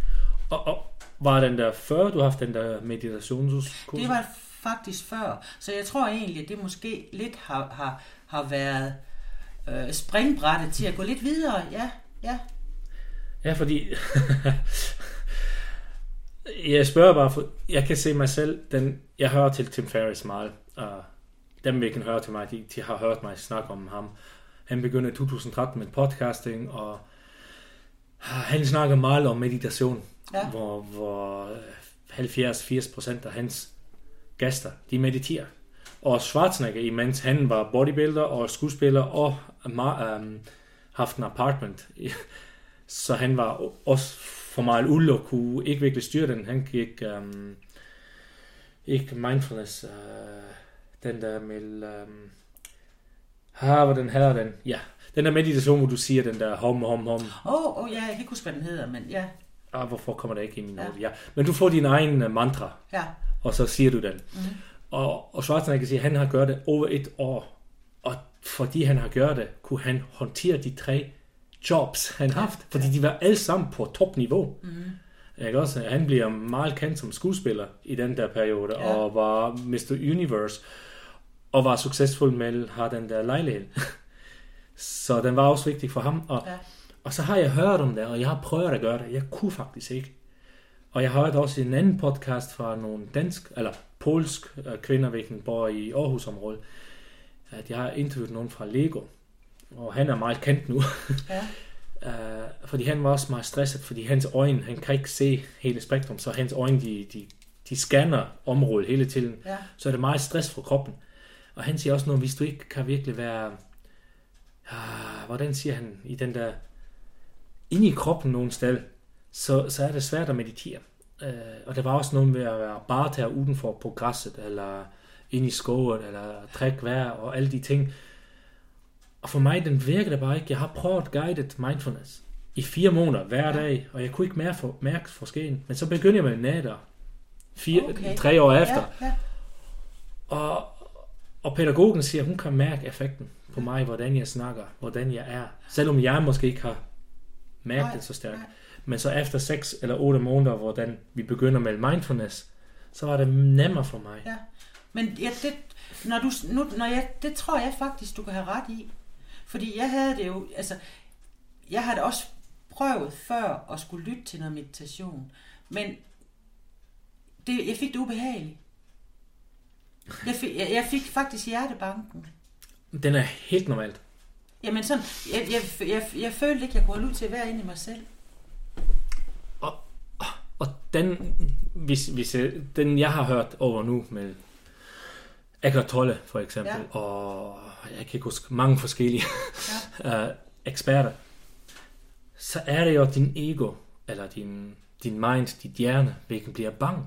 Og, og var den der før, du har haft den der meditationskurs?
Det var faktisk før, så jeg tror egentlig, at det måske lidt har, har, har været øh, springbrættet til at gå lidt videre. Ja, ja,
Ja, fordi... jeg spørger bare, for jeg kan se mig selv, den, jeg hører til Tim Ferriss meget, og dem, vi kan høre til mig, de, de har hørt mig snakke om ham. Han begyndte i 2013 med podcasting, og han snakker meget om meditation,
Ja.
hvor, hvor 70-80% af hans gæster, de mediterer. Og Schwarzenegger, imens han var bodybuilder og skuespiller og um, haft en apartment, så han var også for meget ude og kunne ikke virkelig styre den. Han gik um, ikke mindfulness, uh, den der med, um, har hvor den her den, ja, den der meditation, hvor du siger den der hom, hom, hom,
Åh, oh, oh, ja, jeg kan ikke huske, hvad den hedder, men ja,
ah, hvorfor kommer der ikke i min
Ja.
Ja. Men du får din egen uh, mantra,
ja,
og så siger du den.
Mhm.
Og, og Schwarzenegger siger, at han har gjort det over et år, og fordi han har gjort det, kunne han håndtere de tre jobs, han har haft, fordi de var alle sammen på topniveau.
mm,
Ikke også? Han bliver meget kendt som skuespiller i den der periode,
Ja.
og var Mr. Universe, og var succesfuld med at have den der lejlighed. så den var også vigtig for ham. Og,
ja,
og så har jeg hørt om det, og jeg har prøvet at gøre det. Jeg kunne faktisk ikke. Og jeg har hørt også en anden podcast fra nogle dansk, eller polsk øh, kvinder, hvilken bor i Aarhusområdet, at jeg har interviewet nogen fra Lego, og han er meget kendt nu.
ja,
Uh, fordi han var også meget stresset, fordi hans øjne, han kan ikke se hele spektrum, så hans øjne, de, de, de scanner området hele tiden.
ja,
Så er det meget stress for kroppen. Og han siger også noget, hvis du ikke kan virkelig være, ah, hvordan siger han, i den der, inde i kroppen nogen sted, så, så er det svært at meditere. Uh, og der var også noget med at være bare der udenfor på græsset, eller ind i skoven, eller trække vejr, og alle de ting. Og for mig, den virker det bare ikke. Jeg har prøvet guided mindfulness i fire måneder hver dag, og jeg kunne ikke mere for, mærke forskellen. Men så begyndte jeg med natter. Fire,
Okay.
Tre år efter.
ja, ja,
Og, og pædagogen siger, at hun kan mærke effekten på mig, hvordan jeg snakker, hvordan jeg er. Selvom jeg måske ikke har mærket
Nej,
det så stærkt.
nej.
Men så efter 6 eller 8 måneder, hvordan vi begynder med mindfulness, så var det nemmere for mig.
ja. Men ja, det, når du, nu, når jeg, det tror jeg faktisk, du kan have ret i. Fordi jeg havde det jo, altså, jeg har det også prøvet før at skulle lytte til noget meditation. Men det, jeg fik det ubehageligt. Jeg fik, jeg, jeg fik faktisk hjertebanken.
Den er helt normalt.
Jamen sådan, jeg, jeg, jeg, jeg følte ikke, jeg kunne holde ud til at være inde i mig selv.
Og den, hvis, hvis jeg, den jeg har hørt over nu med Eckhart Tolle for eksempel, ja. og jeg kan ikke huske mange forskellige ja. uh, eksperter, så er det jo din ego, eller din, din mind, dit hjerne, hvilken bliver bange.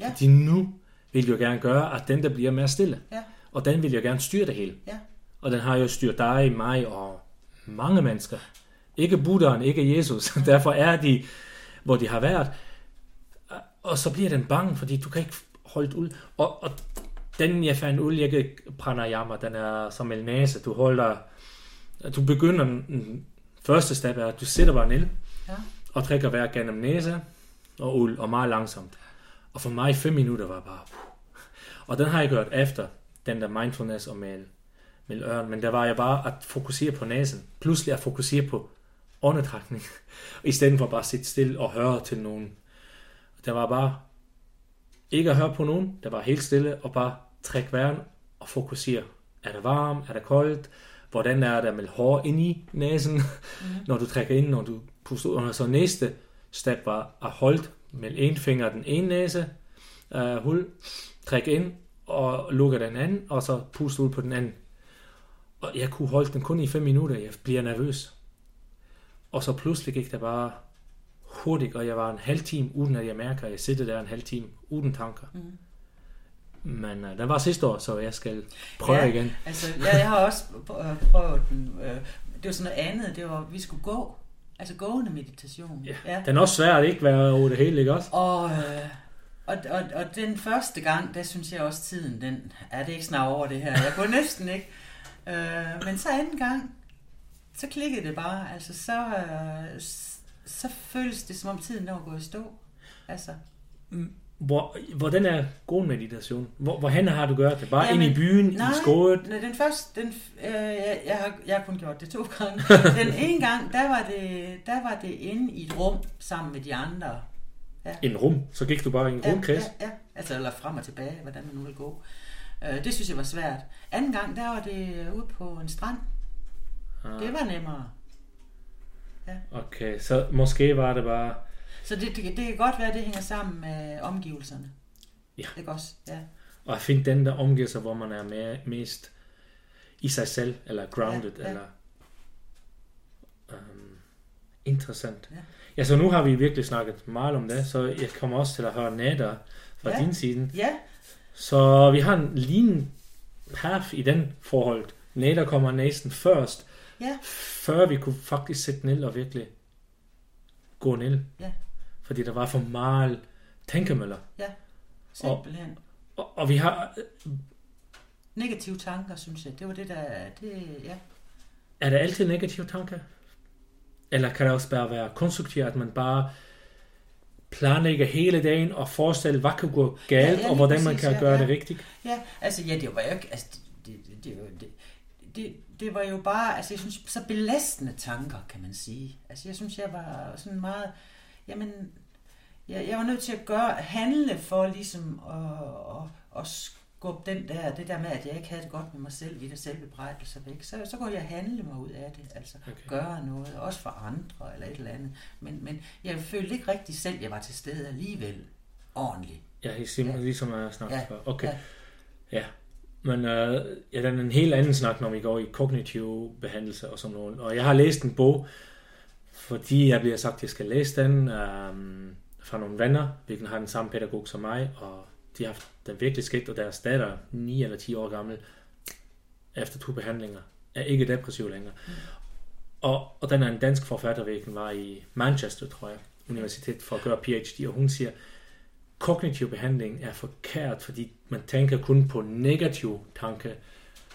Ja.
Fordi nu vil jo gerne gøre, at den der bliver mere stille.
Ja.
Og den vil jo gerne styre det hele.
Ja.
Og den har jo styrt dig, mig og mange mennesker. Ikke Buddhaen, ikke Jesus. Derfor er de, hvor de har været. Og så bliver den bange, fordi du kan ikke holde ud. Og, og den jeg fandt ud, jeg kan pranayama, den er som en næse. Du holder, du begynder, den første step er, at du sætter bare ned,
Ja.
og trækker vejr gennem næse og uld, og meget langsomt. Og for mig, fem minutter var bare... Og den har jeg gjort efter den der mindfulness og med, med øren, men der var jeg bare at fokusere på næsen. Pludselig at fokusere på åndetrækning, i stedet for bare at sidde stille og høre til nogen. Der var bare ikke at høre på nogen, der var helt stille og bare trække vejren og fokusere. Er det varmt? Er det koldt? Hvordan er det med hår ind i næsen, mm. når du trækker ind, når du puster ud? Og så næste step var at holde med en finger den ene næse, uh, hul, trække ind og lukke den anden, og så puste ud på den anden. Og jeg kunne holde den kun i 5 minutter, jeg bliver nervøs. Og så pludselig gik det bare hurtigt, og jeg var en halv time, uden at jeg mærker, at jeg sidder der en halv time, uden tanker. Mm. Men uh, den var sidste år, så jeg skal prøve
ja,
igen.
Altså, ja, jeg har også prøvet den. Øh, det var sådan noget andet, det var, at vi skulle gå. Altså gående meditation.
Ja. ja. Den er også svær at ikke være over det hele, ikke også?
Og, øh, og, og, og den første gang, der synes jeg også tiden, den er det ikke snart over det her. Jeg kunne næsten ikke. Øh, men så anden gang, så klikkede det bare. Altså så, øh, så føles det som om tiden var gået i stå. Altså.
Hvor, hvordan er god meditation? Hvor, hvorhen har du gjort det? Bare Jamen, ind i byen, nej, i skåret?
Nej, den første, den, øh, jeg, jeg, har, jeg har kun gjort det to gange. Den ene gang, der var, det, der var det inde i et rum sammen med de andre.
Ja. En rum? Så gik du bare i en
ja,
rumkreds?
Ja, ja, altså eller frem og tilbage, hvordan man nu vil gå. Øh, det synes jeg var svært. Anden gang, der var det ude på en strand. Ah. Det var nemmere.
Ja. Okay, så måske var det bare
så det, det, det kan godt være, at det hænger sammen med omgivelserne.
Ja.
Ikke også? Ja.
Og at finde den der omgivelser, hvor man er mere, mest i sig selv, eller grounded, ja, ja. eller um, interessant. Ja. ja, så nu har vi virkelig snakket meget om det, så jeg kommer også til at høre Nader fra ja. din side.
Ja.
Så vi har en lignende path i den forhold. Nader kommer næsten først,
ja.
før vi kunne faktisk sætte ned og virkelig gå ned.
Ja
fordi der var for meget tænkemøller.
Ja, simpelthen.
Og, og, og vi har...
Negative tanker, synes jeg. Det var det, der... Det, ja.
Er der altid negative tanker? Eller kan det også bare være konstruktivt, at man bare planlægger hele dagen og forestiller, hvad kan gå galt, ja, ja, og hvordan præcis, man kan ja, gøre ja. det rigtigt?
Ja, altså ja, det var jo ikke... Altså, det, det, det, det, det, det var jo bare, altså jeg synes, så belastende tanker, kan man sige. Altså jeg synes, jeg var sådan meget jamen, jeg, jeg var nødt til at gøre, handle for ligesom at, at, at skubbe den der, det der med, at jeg ikke havde det godt med mig selv, de der selvbebrejdelser væk, så, så kunne jeg handle mig ud af det, altså okay. gøre noget, også for andre eller et eller andet. Men, men jeg følte ikke rigtig selv, at jeg var til stede alligevel ordentligt.
Ja, simpelthen, ja. ligesom jeg snakkede ja. før. Okay. Ja. ja. Men uh, ja, den er en helt anden snak, når vi går i kognitiv behandlelse og sådan noget. Og jeg har læst en bog, fordi jeg bliver sagt, at jeg skal læse den um, fra nogle venner, hvilken har den samme pædagog som mig, og de har haft den virkelig skidt, og deres datter, 9 eller 10 år gammel, efter to behandlinger, er ikke depressiv længere. Mm. Og, og den er en dansk forfatter, hvilken var i Manchester, tror jeg, universitet for at gøre PhD, og hun siger, kognitiv behandling er forkert, fordi man tænker kun på negativ tanke,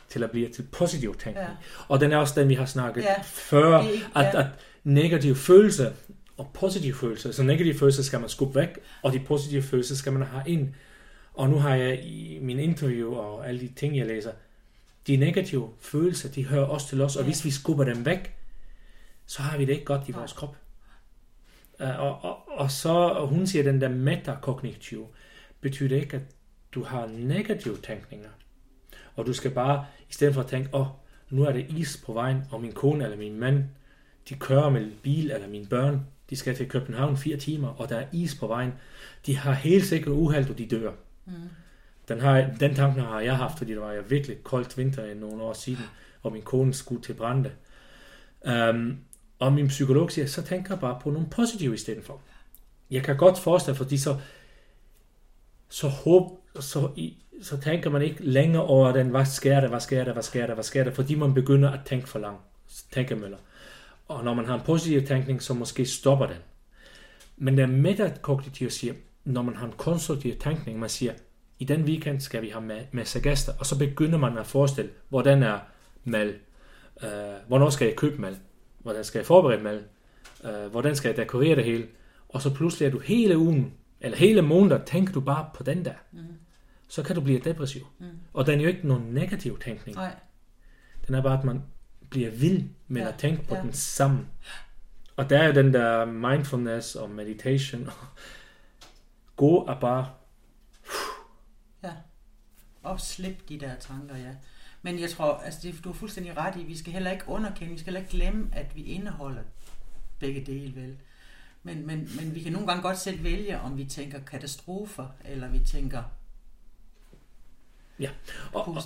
til at blive til positiv tænkning. Ja. Og den er også den, vi har snakket ja. før, at, ja. at negative følelser og positive følelser, så negative følelser skal man skubbe væk, og de positive følelser skal man have ind. Og nu har jeg i min interview og alle de ting, jeg læser, de negative følelser, de hører også til os, og ja. hvis vi skubber dem væk, så har vi det ikke godt i vores krop. Uh, og, og, og så, og hun siger, den der metakognitiv, betyder ikke, at du har negative tænkninger. Og du skal bare, i stedet for at tænke, åh, oh, nu er det is på vejen, og min kone eller min mand de kører med bil, eller mine børn, de skal til København fire timer, og der er is på vejen. De har helt sikkert uheld, og de dør. Mm. Den, har, den tanken har jeg haft, fordi det var jeg virkelig koldt vinter i nogle år siden, og min kone skulle til brænde. Um, og min psykolog siger, så tænker jeg bare på nogle positive i stedet for. Jeg kan godt forestille, fordi så, så håb, så, i, så tænker man ikke længere over den, hvad sker der, hvad sker der, hvad sker der, hvad sker der, fordi man begynder at tænke for langt. Tænkemøller. Og når man har en positiv tænkning, så måske stopper den. Men den metakognitive siger, når man har en konstruktiv tænkning, man siger, i den weekend skal vi have med, med gæster, og så begynder man at forestille, hvordan er mal, øh, hvornår skal jeg købe mal, hvordan skal jeg forberede mal, øh, hvordan skal jeg dekorere det hele, og så pludselig er du hele ugen, eller hele måneden, tænker du bare på den der. Mm. Så kan du blive depressiv. Mm. Og den er jo ikke nogen negativ tænkning.
Nej.
Den er bare, at man bliver vild med ja. at tænke på ja. den sammen. Og der er den der mindfulness og meditation. Gå og bare
ja. Og slippe de der tanker, ja. Men jeg tror, altså det, du er fuldstændig ret i, vi skal heller ikke underkende, vi skal heller ikke glemme, at vi indeholder begge dele, vel? Men, men, men vi kan nogle gange godt selv vælge, om vi tænker katastrofer, eller vi tænker...
Ja, og, og,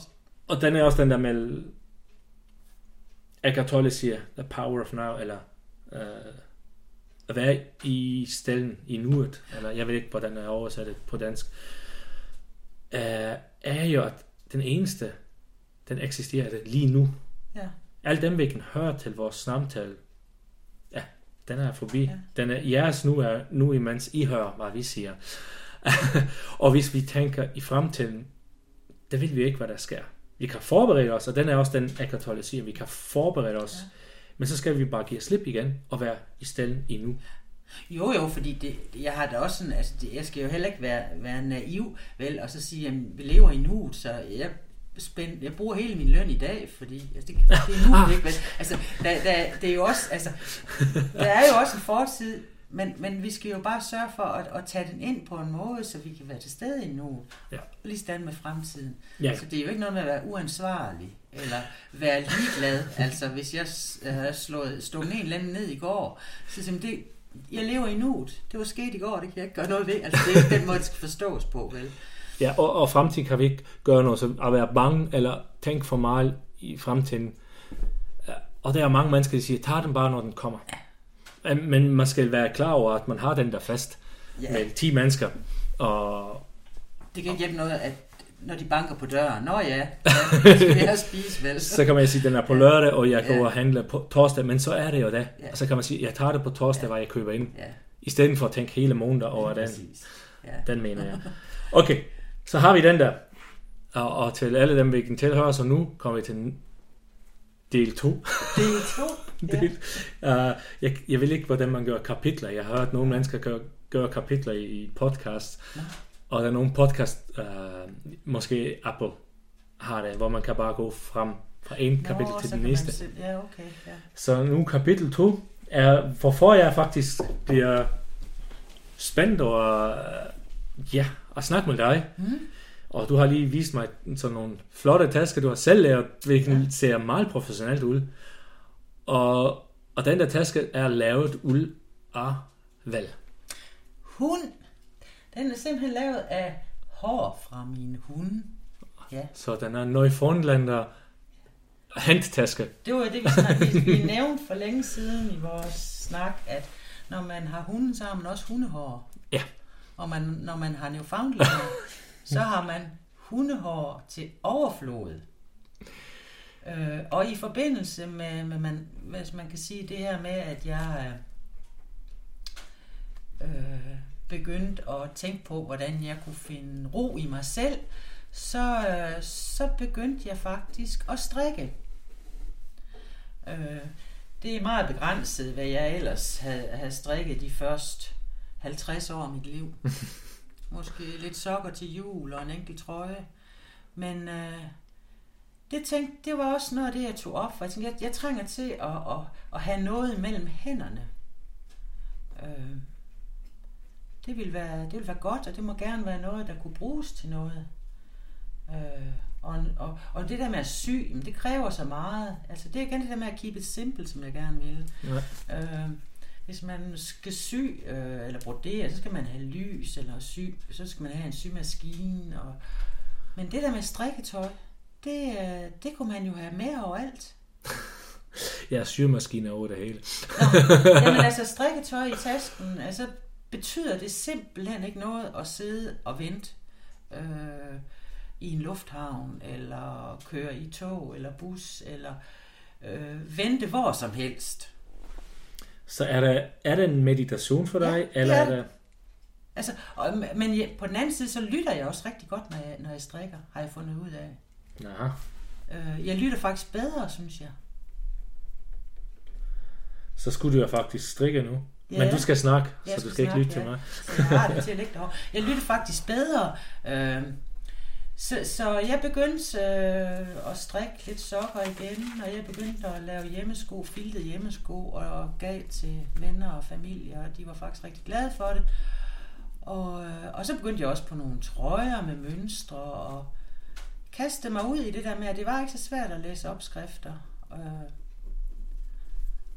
og den er også den der med... Eckhart Tolle siger, the power of now, eller uh, at være i stellen, i nuet, eller jeg ved ikke, hvordan jeg oversat det på dansk, uh, er jo, at den eneste, den eksisterer det lige nu.
Ja.
Alt dem, vi kan høre til vores samtale, ja, den er forbi. Ja. Den er jeres nu, er nu imens I hører, hvad vi siger. og hvis vi tænker i fremtiden, det vil vi ikke, hvad der sker. Vi kan forberede os, og den er også den, Eckhart Tolle siger, vi kan forberede os, ja. men så skal vi bare give slip igen og være i stellen endnu.
Jo, jo, fordi det, jeg har da også sådan, altså det, jeg skal jo heller ikke være, være naiv, vel, og så sige, at vi lever i nuet, så jeg spændt, jeg bruger hele min løn i dag, fordi altså, det, det er nu, ikke, vel? Altså, der, der, det er jo også, altså, der er jo også en fortid, men, men vi skal jo bare sørge for at, at tage den ind på en måde, så vi kan være til stede nu. Ja. Lige stand med fremtiden. Ja. Så det er jo ikke noget med at være uansvarlig, eller være ligeglad. altså, hvis jeg havde slået, stået en eller anden ned i går, så siger det, jeg lever i nuet. Det var sket i går, det kan jeg ikke gøre noget ved. Altså, det er ikke den måde, det skal forstås på, vel?
Ja, og, og fremtiden kan vi ikke gøre noget, så at være bange eller tænke for meget i fremtiden. Og der er mange mennesker, der siger, tag den bare, når den kommer. Men man skal være klar over, at man har den der fast ja. med 10 mennesker. Og,
det kan ikke hjælpe noget, at når de banker på døren, nå ja, ja skal vi have spise vel.
så kan man sige, at den er på lørdag, og jeg går ja. og handler på torsdag, men så er det jo det. Ja. Og så kan man sige, at jeg tager det på torsdag, ja. hvor jeg køber ind. Ja. I stedet for at tænke hele måneder over ja, den. Ja. Den mener jeg. Okay, så har vi den der. Og, og til alle dem, vi kan tilhøre, så nu kommer vi til del 2.
Del 2?
Del, ja. uh, jeg, jeg ved ikke, hvordan man gør kapitler. Jeg har hørt nogle mennesker gøre, gøre kapitler i, podcast. Ja. Og der er nogle podcast, uh, måske Apple har det, hvor man kan bare gå frem fra en Nå, kapitel til den næste.
Se, ja, okay, ja.
Så nu kapitel 2 er, hvorfor jeg faktisk bliver spændt over ja, at snakke med dig. Mm. Og du har lige vist mig sådan nogle flotte tasker, du har selv lavet, hvilken ja. ser meget professionelt ud. Og, og den der taske er lavet ud af hvad?
Hund. Den er simpelthen lavet af hår fra min hund.
Ja. Så den er Neufundlander handtaske.
Det var det, vi, snakkede, vi nævnte for længe siden i vores snak, at når man har hunden, så har man også hundehår.
Ja.
Og man, når man har Newfoundlander, så har man hundehår til overflod. Øh, og i forbindelse med, med man, hvis man kan sige det her med, at jeg øh, begyndte at tænke på, hvordan jeg kunne finde ro i mig selv, så, øh, så begyndte jeg faktisk at strikke. Øh, det er meget begrænset, hvad jeg ellers havde, havde strikket de første 50 år af mit liv. Måske lidt sokker til jul og en enkelt trøje. Men øh, det, tænkte, det var også noget af det, jeg tog op, for jeg tænkte, jeg, jeg trænger til at, at, at have noget mellem hænderne. Øh, det ville, være, det ville være godt, og det må gerne være noget, der kunne bruges til noget. Øh, og, og, og det der med at sy, det kræver så meget. Altså det er igen det der med at keep it simple, som jeg gerne vil. Ja. Øh, hvis man skal sy øh, eller brodere, så skal man have lys eller sy, så skal man have en symaskine. Og, men det der med strikketøj, det, øh, det kunne man jo have med overalt.
ja, symaskine over det hele.
Nå, jamen altså strikketøj i tasken, altså betyder det simpelthen ikke noget at sidde og vente øh, i en lufthavn, eller køre i tog eller bus, eller øh, vente hvor som helst.
Så er det, er det en meditation for dig, ja, eller ja. er det...
Altså, og, men jeg, på den anden side, så lytter jeg også rigtig godt, når jeg, når jeg strikker, har jeg fundet ud af.
Aha.
Øh, jeg lytter faktisk bedre, synes jeg.
Så skulle du jo faktisk strikke nu. Ja. Men du skal snakke, jeg så du skal snakke, ikke lytte ja. til mig.
Så jeg har det til at lægge Jeg lytter faktisk bedre. Øh, så, så jeg begyndte øh, at strikke lidt sokker igen, og jeg begyndte at lave hjemmesko, filtede hjemmesko, og gav til venner og familie, og de var faktisk rigtig glade for det. Og, øh, og så begyndte jeg også på nogle trøjer med mønstre, og kaste mig ud i det der med, at det var ikke så svært at læse opskrifter. Øh,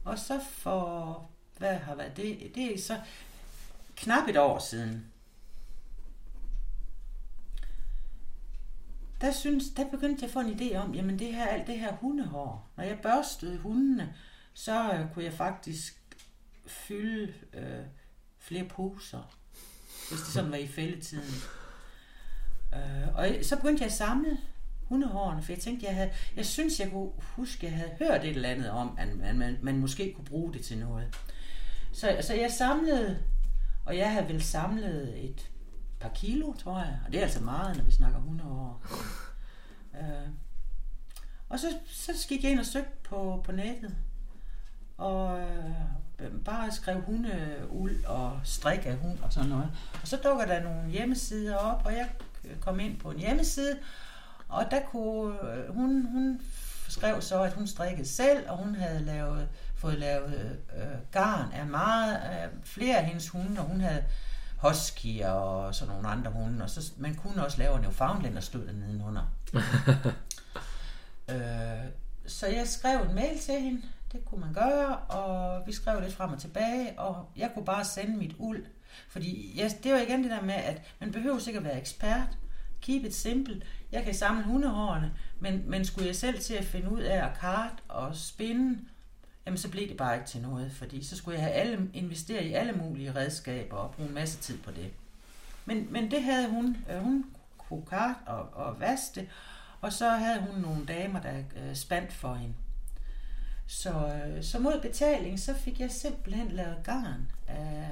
og så for, hvad har været det? Det er så knap et år siden. Der, synes, der begyndte jeg at få en idé om, jamen det her, alt det her hundehår. Når jeg børstede hundene, så øh, kunne jeg faktisk fylde øh, flere poser, hvis det sådan var i fælletiden. Øh, og så begyndte jeg at samle hundehårene, for jeg tænkte, jeg, havde, jeg synes, jeg kunne huske, jeg havde hørt et eller andet om, at man, man, man måske kunne bruge det til noget. Så, så jeg samlede, og jeg havde vel samlet et par kilo, tror jeg. Og det er altså meget, når vi snakker hundehår. øh, og så, så gik jeg ind og søgte på, på nettet. Og øh, bare skrev hundeuld og strik af hund og sådan noget. Og så dukker der nogle hjemmesider op, og jeg kom ind på en hjemmeside, og der kunne øh, hun, hun skrev så, at hun strikkede selv, og hun havde lavet, fået lavet øh, garn af meget, øh, flere af hendes hunde, og hun havde husky og sådan nogle andre hunde, og så, man kunne også lave Newfoundland, der stod der nedenunder. øh, så jeg skrev en mail til hende, det kunne man gøre, og vi skrev lidt frem og tilbage, og jeg kunne bare sende mit uld. Fordi jeg, det var igen det der med, at man behøver sikkert være ekspert. Keep it simple. Jeg kan samle hundehårene, men, men skulle jeg selv til at finde ud af at karte og spinde, jamen så blev det bare ikke til noget, fordi så skulle jeg have alle, investere i alle mulige redskaber og bruge en masse tid på det. Men, men det havde hun. Øh, hun kunne karte og, og vaste, og så havde hun nogle damer, der øh, for hende. Så, øh, så mod betaling, så fik jeg simpelthen lavet garn af,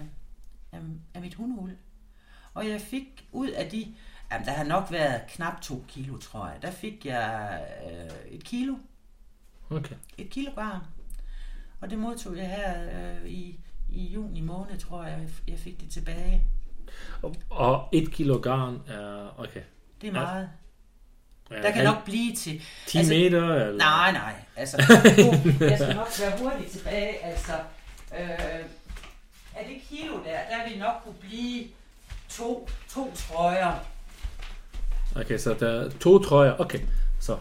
af, af mit hundeuld. Og jeg fik ud af de, jamen der har nok været knap to kilo, tror jeg. Der fik jeg øh, et kilo.
Okay.
Et kilo garn. Og det modtog jeg her øh, i, i juni måned, tror jeg, jeg fik det tilbage.
Og, og et kilo garn er, okay.
Det er meget. Ja, Der kan nok blive til...
10 altså, meter? Eller?
Nej, nej. Altså, jeg skal nok være hurtigt tilbage. Altså, øh, er det kilo der, der vil nok kunne blive to, to trøjer.
Okay, så der er to trøjer. Okay, så.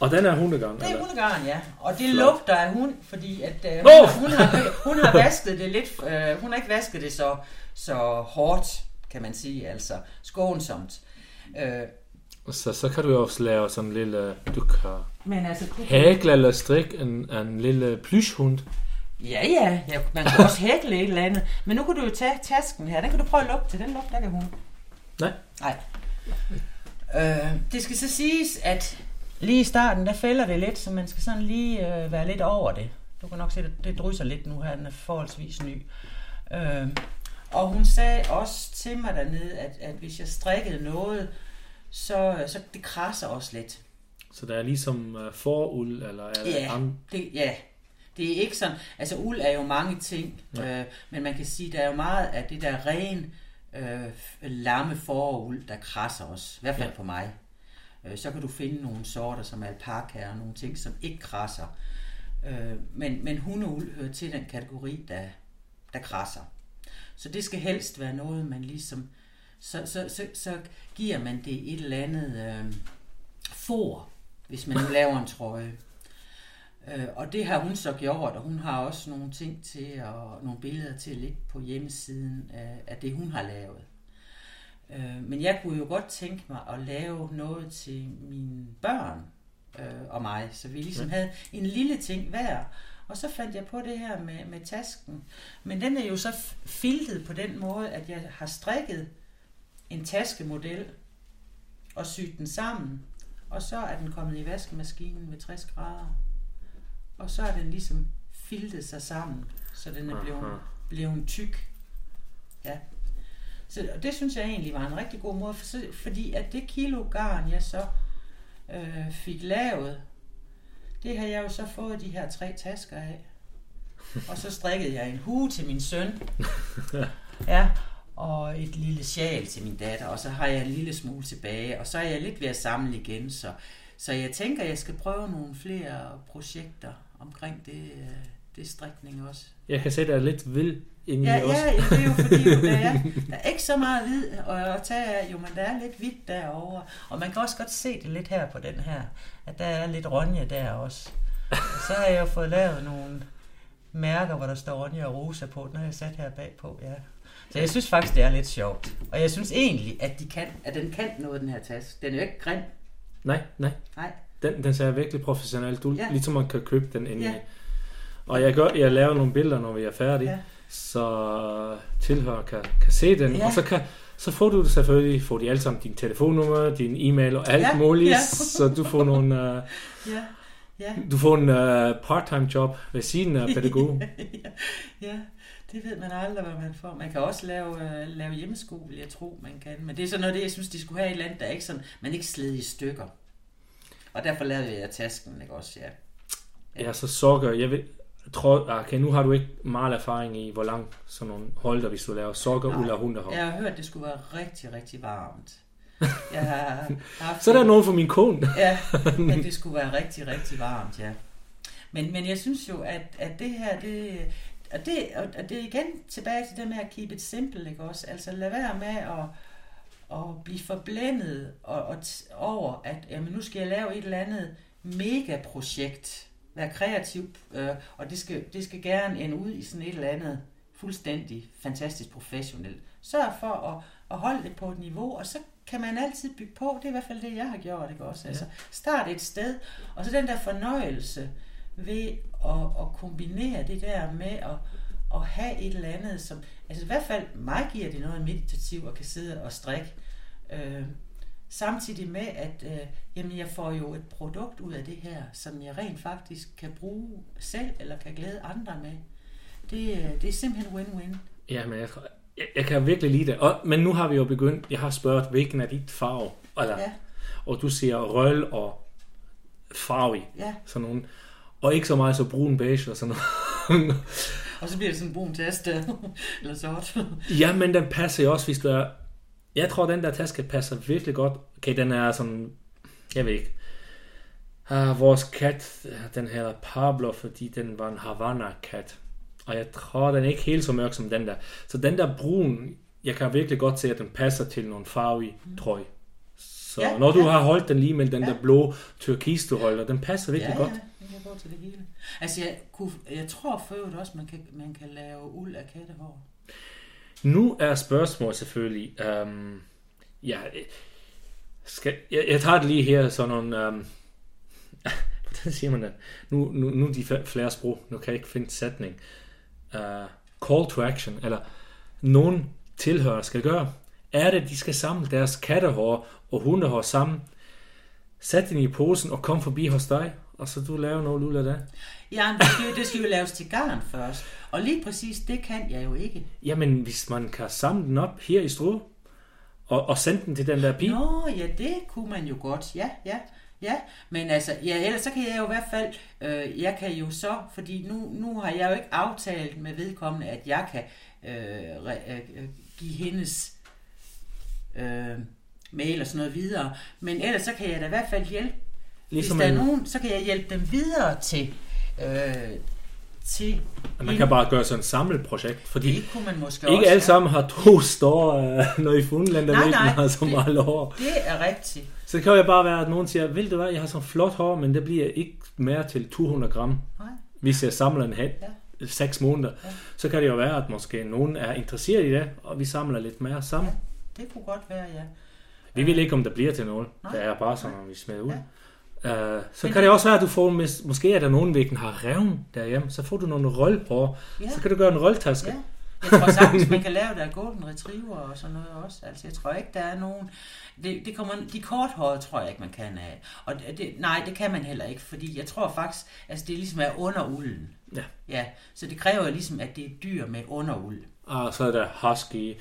Og den er hundegarn?
Det er hundegarn, ja. Og det
Flot.
lugter af hund, fordi at, øh, hun,
Åh!
hun, har, hun har vasket det lidt... Øh, hun har ikke vasket det så, så hårdt, kan man sige, altså skånsomt. Øh,
Så, så kan du også lave sådan en lille... Du kan
men altså... du-
hækle eller strikke en, en lille plyshund.
Ja, ja, ja, man kan også hækle et eller andet. Men nu kan du jo tage tasken her. Den kan du prøve at lugte til. Den lugter ikke af hund.
Nej.
Nej. Øh, det skal så siges, at lige i starten, der fælder det lidt, så man skal sådan lige øh, være lidt over det. Du kan nok se, at det drysser lidt nu her, den er forholdsvis ny. Øh, og hun sagde også til mig dernede, at, at hvis jeg strikkede noget, så, så det krasser også lidt.
Så der er ligesom uh, foruld, eller er det
Ja,
an-
det, ja, det er ikke sådan, altså uld er jo mange ting,
Ja.
øh, men man kan sige, der er jo meget af det der ren øh, lamme foruld, der krasser os, i hvert fald
Ja.
på mig. Øh, så kan du finde nogle sorter som alpaka og nogle ting, som ikke krasser. Øh, men, men hundeuld hører til den kategori, der, der krasser. Så det skal helst være noget, man ligesom, så, så, så, så giver man det et eller andet øh, for, hvis man nu laver en trøje. Øh, og det har hun så gjort, og hun har også nogle ting til, og nogle billeder til at ligge på hjemmesiden af, af det, hun har lavet. Øh, men jeg kunne jo godt tænke mig at lave noget til mine børn øh, og mig, så vi ligesom havde en lille ting hver. Og så fandt jeg på det her med, med tasken. Men den er jo så filtet på den måde, at jeg har strikket en taskemodel og syet den sammen. Og så er den kommet i vaskemaskinen ved 60 grader. Og så er den ligesom filtet sig sammen, så den er blevet,
Aha.
blevet tyk. Ja. Så og det synes jeg egentlig var en rigtig god måde, for, fordi at det kilo garn, jeg så øh, fik lavet, det har jeg jo så fået de her tre tasker af. Og så strikkede jeg en hue til min søn. Ja, og et lille sjal til min datter, og så har jeg en lille smule tilbage, og så er jeg lidt ved at samle igen, så, så jeg tænker, jeg skal prøve nogle flere projekter omkring det, øh, det strikning også.
Jeg kan se, at der er lidt vild inde
Ja,
i også.
ja, det er jo fordi, jo, der, er, der er ikke så meget hvid at tage af, jo, men der er lidt hvidt derovre. Og man kan også godt se det lidt her på den her, at der er lidt ronje der også. Og så har jeg jo fået lavet nogle mærker, hvor der står ronje og rosa på. Har jeg sat her bagpå, ja. Så jeg synes faktisk, det er lidt sjovt. Og jeg synes egentlig, at, de kan, at den kan noget, den her taske. Den er jo ikke grim.
Nej, nej.
Nej.
Den, den ser virkelig professionelt ud,
Ja.
ligesom man kan købe den inde
Ja.
Og jeg, gør, jeg laver nogle billeder, når vi er færdige,
Ja.
så tilhører kan, kan se den.
Ja.
Og så, kan, så får du selvfølgelig, får de alle sammen din telefonnummer, din e-mail og alt
Ja,
muligt,
ja.
så du får nogle, uh,
Ja, ja.
du får en uh, part-time job ved siden af pædagog.
ja, ja, det ved man aldrig, hvad man får. Man kan også lave, øh, lave hjemmeskole, vil jeg tro, man kan. Men det er sådan noget, det, jeg synes, de skulle have i et land, der er ikke sådan, man ikke sled i stykker. Og derfor lavede jeg tasken, ikke også, ja.
Ja, så sokker. Jeg ved, tror, okay, nu har du ikke meget erfaring i, hvor lang sådan nogle holder, hvis du laver sokker,
Nej.
uller og hundehår.
Jeg har hørt, at det skulle være rigtig, rigtig varmt. Jeg har haft
Så er der nogen for min kone.
Ja, at det skulle være rigtig, rigtig varmt, ja. Men, men jeg synes jo, at, at det her, det, og det, og og det er igen tilbage til det med at keep it simple, ikke også? Altså lad være med at, at blive forblændet og, og over, at jamen, nu skal jeg lave et eller andet megaprojekt, være kreativ, øh, og det skal, det skal gerne ende ud i sådan et eller andet fuldstændig fantastisk professionelt. Sørg for at, at holde det på et niveau, og så kan man altid bygge på. Det er i hvert fald det, jeg har gjort, ikke også? Altså, start et sted, og så den der fornøjelse ved at, at kombinere det der med at, at have et eller andet, som, altså i hvert fald mig giver det noget meditativt at kan sidde og strikke, øh, samtidig med, at øh, jamen, jeg får jo et produkt ud af det her, som jeg rent faktisk kan bruge selv, eller kan glæde andre med. Det, øh, det er simpelthen win-win.
Ja, men jeg, tror- jeg, jeg kan virkelig lide det. Og, men nu har vi jo begyndt, jeg har spurgt, hvilken er dit farve? Eller,
Ja,
Og du siger røl og farve,
ja.
sådan nogle. Og ikke så meget så brun beige og sådan noget.
Og så bliver det sådan en brun taste, eller sort.
ja, men den passer jo også, hvis du er... Jeg tror, den der taske passer virkelig godt. Okay, den er sådan... Jeg ved ikke. Uh, vores kat, den her Pablo, fordi den var en Havana-kat. Og jeg tror, den er ikke helt så mørk som den der. Så den der brun, jeg kan virkelig godt se, at den passer til nogle farve trøje. Så
Ja,
ja, når du
ja.
har holdt den lige med den
Ja.
der blå turkis, du holder, den passer virkelig
ja,
godt.
Det kan gå til det hele. Altså, jeg, kunne, jeg tror for øvrigt også, man kan, man kan lave uld af kattehår.
Nu er spørgsmålet selvfølgelig, øhm, ja, skal, jeg, jeg tager det lige her, sådan nogle, øhm, hvordan siger man det? Nu, nu, nu er de flere sprog, nu kan jeg ikke finde sætning. Uh, call to action, eller nogen tilhører skal gøre, er det, at de skal samle deres kattehår og hundehår sammen, sæt den i posen og kom forbi hos dig, og så du laver noget ud af det.
Ja, men det skal, jo, det skal jo laves til garn først. Og lige præcis det kan jeg jo ikke.
Jamen, hvis man kan samle den op her i strå, og, og sende den til den der pige,
Nå, ja, det kunne man jo godt. Ja, ja, ja. Men altså, ja, ellers så kan jeg jo i hvert fald, øh, jeg kan jo så, fordi nu, nu har jeg jo ikke aftalt med vedkommende, at jeg kan øh, re, øh, øh, give hendes øh, mail og sådan noget videre. Men ellers så kan jeg da i hvert fald hjælpe
ligesom
Hvis der er
en,
nogen, så kan jeg hjælpe dem videre til, øh, til
man kan bare gøre sådan et samlet projekt, fordi
det kunne man måske
ikke
også.
alle sammen har to store øh, noget i Fundland, der
Nej,
har så
det-
meget hår.
Det er rigtigt.
Så det kan jo bare være, at nogen siger, vil du hvad, jeg har sådan flot hår, men det bliver ikke mere til 200 gram,
Nej.
hvis jeg samler en hat.
Ja.
6 måneder,
Ja.
så kan det jo være, at måske nogen er interesseret i det, og vi samler lidt mere sammen.
Det kunne godt være, ja.
Vi ved ikke, om det bliver til noget.
Nej.
Det er bare sådan, at vi smider ud.
Ja.
Uh, så
Men-
kan det også være, at du får, måske er der nogen, der har revn derhjemme, så får du nogle røllhår,
Ja.
så kan du gøre en rølltaske.
ja. Jeg tror sagtens, man kan lave der golden retriever og sådan noget også. Altså, jeg tror ikke, der er nogen... Det, det kommer, de korthårede tror jeg ikke, man kan af. Og det, nej, det kan man heller ikke, fordi jeg tror faktisk, altså det ligesom er under ulden.
Ja.
Ja, så det kræver jo ligesom, at det er dyr med underuld.
Og så er der husky,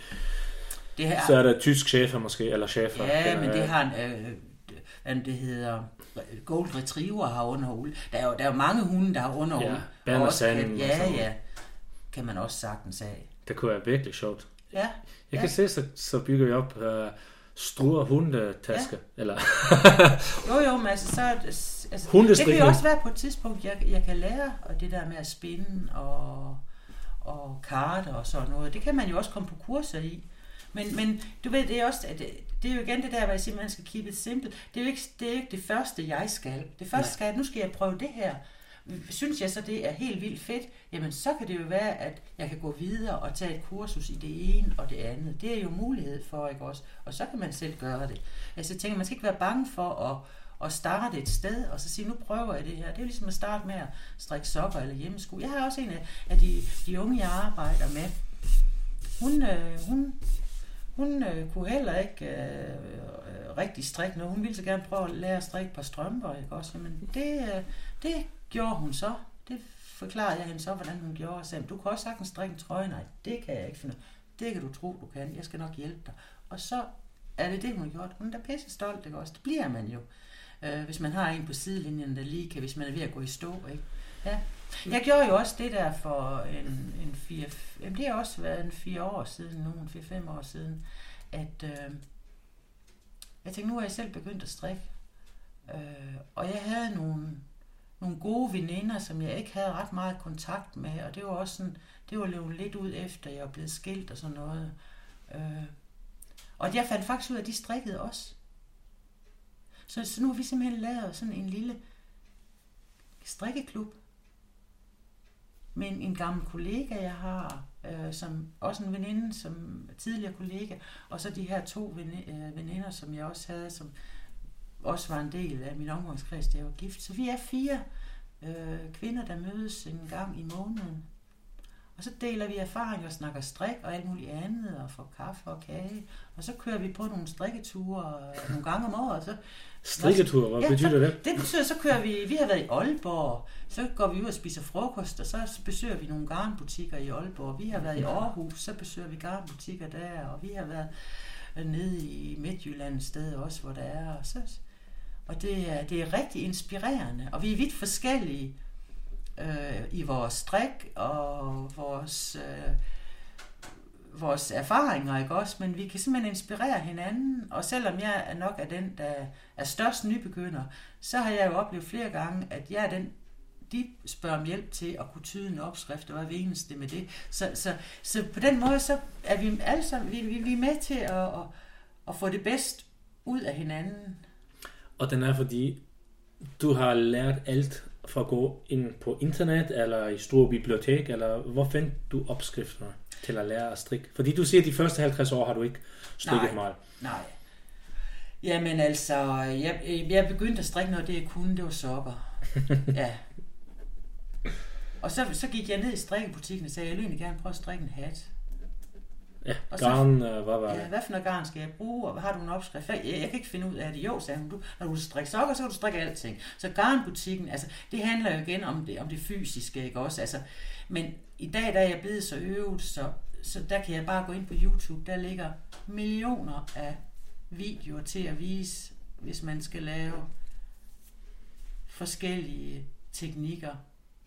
Det her,
så er der tysk chefer måske, eller chefer.
Ja, men det har en, øh, det hedder, Gold Retriever har underuld. Der er jo, der er jo mange hunde, der har underuld.
Ja,
Og også kan- Ja, ja. Kan man også sagtens af.
Det kunne være virkelig sjovt.
Ja,
Jeg
Ja.
kan se, så, så bygger vi op, uh, store hundetaske. Ja. Eller
Jo, jo, men altså, så... det- Altså, det kan jo også være på et tidspunkt, jeg, jeg kan lære og det der med at spinde og, og karte og sådan noget. Det kan man jo også komme på kurser i. Men, men du ved, det er, også, at det, det er jo igen det der, hvor jeg siger, man skal keep it simple. Det er jo ikke det, er jo ikke det første, jeg skal. Det første
Nej.
skal, jeg, nu skal jeg prøve det her. Synes jeg så, det er helt vildt fedt, jamen så kan det jo være, at jeg kan gå videre og tage et kursus i det ene og det andet. Det er jo mulighed for, ikke også? Og så kan man selv gøre det. Altså jeg tænker, man skal ikke være bange for at, at starte et sted, og så sige, nu prøver jeg det her. Det er jo ligesom at starte med at strikke sokker eller hjemmesko. Jeg har også en af, af de, de unge, jeg arbejder med. Hun, øh, hun, hun øh, kunne heller ikke øh, øh, rigtig strikke noget. Hun ville så gerne prøve at lære at strikke på strømper, ikke også? Men det, øh, det gjorde hun så. Det forklarede jeg hende så, hvordan hun gjorde. Og sagde, du kan også sagtens strikke en trøje. Nej, det kan jeg ikke finde. Det kan du tro, du kan. Jeg skal nok hjælpe dig. Og så er det det, hun har gjort. Hun er da pisse stolt, ikke også? Det bliver man jo. Øh, hvis man har en på sidelinjen, der lige kan, hvis man er ved at gå i stå, ikke? Ja. Mm. Jeg gjorde jo også det der for en, en fire, jamen det har også været en fire år siden nu, en fire-fem år siden, at øh, jeg tænkte, nu er jeg selv begyndt at strikke. Øh, og jeg havde nogle, nogle gode veninder, som jeg ikke havde ret meget kontakt med, og det var også sådan, det var løbet lidt ud efter, jeg var blevet skilt og sådan noget. Øh, og jeg fandt faktisk ud af, at de strikkede også. Så, så nu har vi simpelthen lavet sådan en lille strikkeklub men en, gammel kollega, jeg har, øh, som også en veninde, som tidligere kollega, og så de her to øh, veninder, som jeg også havde, som også var en del af min omgangskreds, da jeg var gift. Så vi er fire øh, kvinder, der mødes en gang i måneden. Og så deler vi erfaringer og snakker strik og alt muligt andet, og får kaffe og kage. Og så kører vi på nogle strikketure nogle gange om året. Så
strikketur, hvad
Ja,
betyder
så-
det?
det betyder, så kører vi, vi har været i Aalborg, så går vi ud og spiser frokost, og så besøger vi nogle garnbutikker i Aalborg. Vi har været i Aarhus, så besøger vi garnbutikker der, og vi har været øh, nede i Midtjylland et sted også, hvor der er. Og, så, og det, er, det er rigtig inspirerende, og vi er vidt forskellige øh, i vores drik og vores, øh, vores erfaringer, ikke også? Men vi kan simpelthen inspirere hinanden, og selvom jeg er nok er den, der er størst nybegynder, så har jeg jo oplevet flere gange, at jeg er den, de spørger om hjælp til at kunne tyde en opskrift, og hvad er vi eneste med det. Så, så, så på den måde, så er vi alle sammen, vi, vi, vi er med til at, at, at få det bedst ud af hinanden.
Og den er fordi, du har lært alt fra at gå ind på internet, eller i store bibliotek, eller hvor fandt du opskrifterne til at lære at strikke? Fordi du siger, at de første 50 år har du ikke strikket
Nej.
meget.
Nej. Jamen altså, jeg, jeg begyndte at strikke noget, det jeg kunne, det var sokker. Ja. Og så, så gik jeg ned i strikkebutikken og sagde, jeg vil egentlig gerne prøve at strikke en hat.
Ja,
Og så-
garn, øh, hvad var
Ja,
det?
hvad for noget garn skal jeg bruge, og har du en opskrift? Jeg, jeg kan ikke finde ud af det. Jo, sagde hun, du, når du strikker sokker, så kan du strikke alting. Så garnbutikken, altså, det handler jo igen om det, om det fysiske, ikke også? Altså, men i dag, der er jeg blevet så øvet, så, så der kan jeg bare gå ind på YouTube. Der ligger millioner af videoer til at vise, hvis man skal lave forskellige teknikker.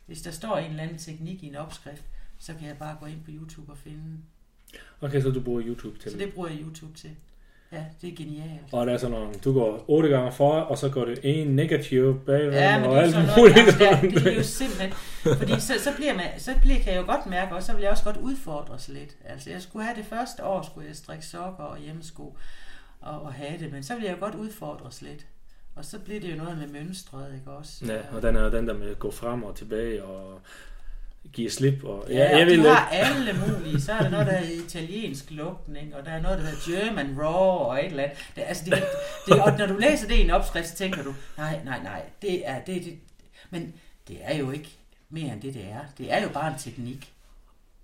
Hvis der står en eller anden teknik i en opskrift, så kan jeg bare gå ind på YouTube og finde.
Okay, så du bruger YouTube til
Så
det.
bruger jeg YouTube til. Ja, det er genialt.
Og der er sådan nogle, du går 8 gange for, og så går det en negativ bagved,
Ja,
og
det er
alt
sådan noget,
muligt.
altså, det, det er jo simpelthen, fordi så, så, bliver man, så bliver, kan jeg jo godt mærke, og så vil jeg også godt udfordres lidt. Altså, jeg skulle have det første år, skulle jeg strikke sokker og hjemmesko og, og have det, men så vil jeg jo godt udfordres lidt. Og så bliver det jo noget med mønstret, ikke også?
Ja, og den er den der med at gå frem og tilbage og give slip. Og,
Ja,
ja, jeg vil
du har alle mulige. Så er der noget, der hedder italiensk lugtning, og der er noget, der hedder German Raw, og et eller andet. Det, altså det, det, og når du læser det i en opskrift, så tænker du, nej, nej, nej, det er det, det. Men det er jo ikke mere end det, det er. Det er jo bare en teknik.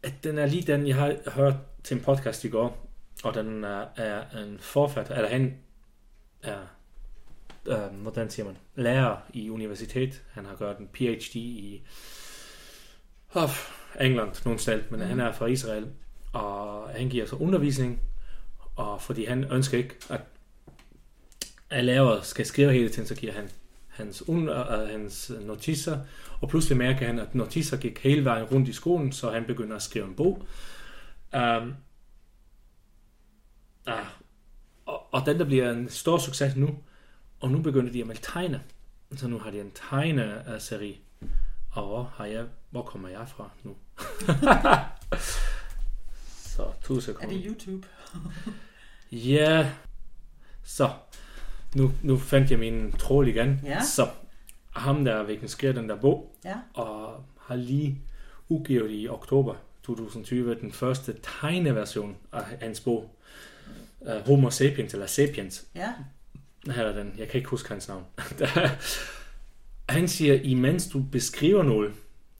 at den er lige den, jeg har hørt til en podcast i går, og den er, er en forfatter, eller han er, øh, hvordan siger man, lærer i universitet. Han har gjort en PhD i oh, England, nogle sted, men mm. han er fra Israel, og han giver så undervisning, og fordi han ønsker ikke, at at lærer skal skrive hele tiden, så giver han hans, un, uh, hans notiser, og pludselig mærker han, at notiser gik hele vejen rundt i skolen, så han begynder at skrive en bog. Um, ah, og, og den der bliver en stor succes nu, og nu begynder de at melde tegne. Så nu har de en tegneserie. Og har jeg, hvor kommer jeg fra nu? så, to
Er
sekunder.
det YouTube?
Ja, så nu, nu fandt jeg min tråd igen.
Ja.
Så ham der, hvilken skrev den der bog,
Ja.
og har lige udgivet i oktober 2020 den første tegneversion af hans bog, uh, Homo sapiens, eller Sapiens.
Ja.
Her er den, jeg kan ikke huske hans navn. Han siger, imens du beskriver noget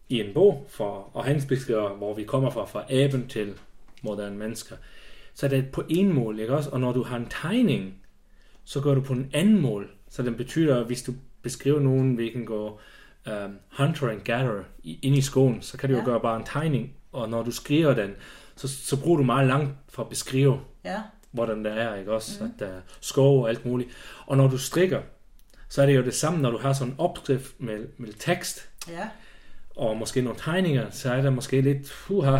i en bog, for, og han beskriver, hvor vi kommer fra, fra aben til moderne mennesker, så er det på en mål, ikke også? Og når du har en tegning, så gør du på en anden mål. Så det betyder, at hvis du beskriver nogen, hvilken går um, hunter and gatherer ind i skoven, så kan du. Ja. jo gøre bare en tegning, og når du skriver den, så, så bruger du meget langt for at beskrive,
Ja.
hvordan der er, ikke også? Mm. At der er skov og alt muligt. Og når du strikker, så er det jo det samme, når du har sådan en opskrift med, med tekst,
Ja.
Og måske nogle tegninger, så er der måske lidt, puha,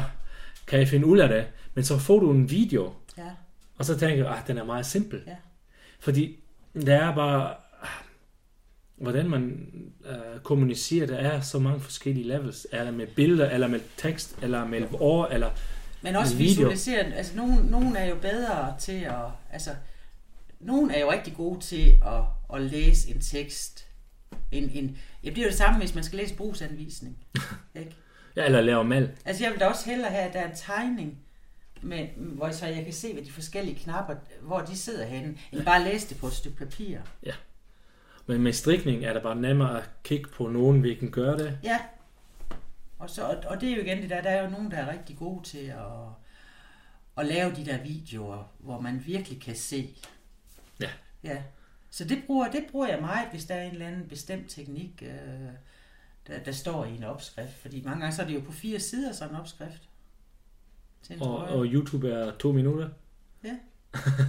kan jeg finde ud af det? Men så får du en video,
Ja.
og så tænker jeg, at den er meget simpel.
Ja.
Fordi der er bare, hvordan man øh, kommunicerer, der er så mange forskellige levels. Er det med billeder, eller med tekst, eller med ord, eller...
Men også
video.
visualisere, altså nogen, nogen er jo bedre til at, altså nogen er jo rigtig gode til at, at læse en tekst. En, en, ja, det er jo det samme, hvis man skal læse brugsanvisning. Ikke?
Ja, eller lave mal.
Altså jeg vil da også hellere have, at der er en tegning, med, hvor så jeg kan se, hvad de forskellige knapper, hvor de sidder henne, end bare læse det på et stykke papir.
Men med strikning er det bare nemmere at kigge på nogen, vi kan gøre det.
Ja. Og, så, og, og det er jo igen det der, der er jo nogen, der er rigtig gode til at, at lave de der videoer, hvor man virkelig kan se.
Ja.
Ja. Så det bruger, det bruger jeg meget, hvis der er en eller anden bestemt teknik, øh, der, der står i en opskrift. Fordi mange gange så er det jo på fire sider sådan en opskrift. En
Og,
trøje.
og YouTube er to minutter.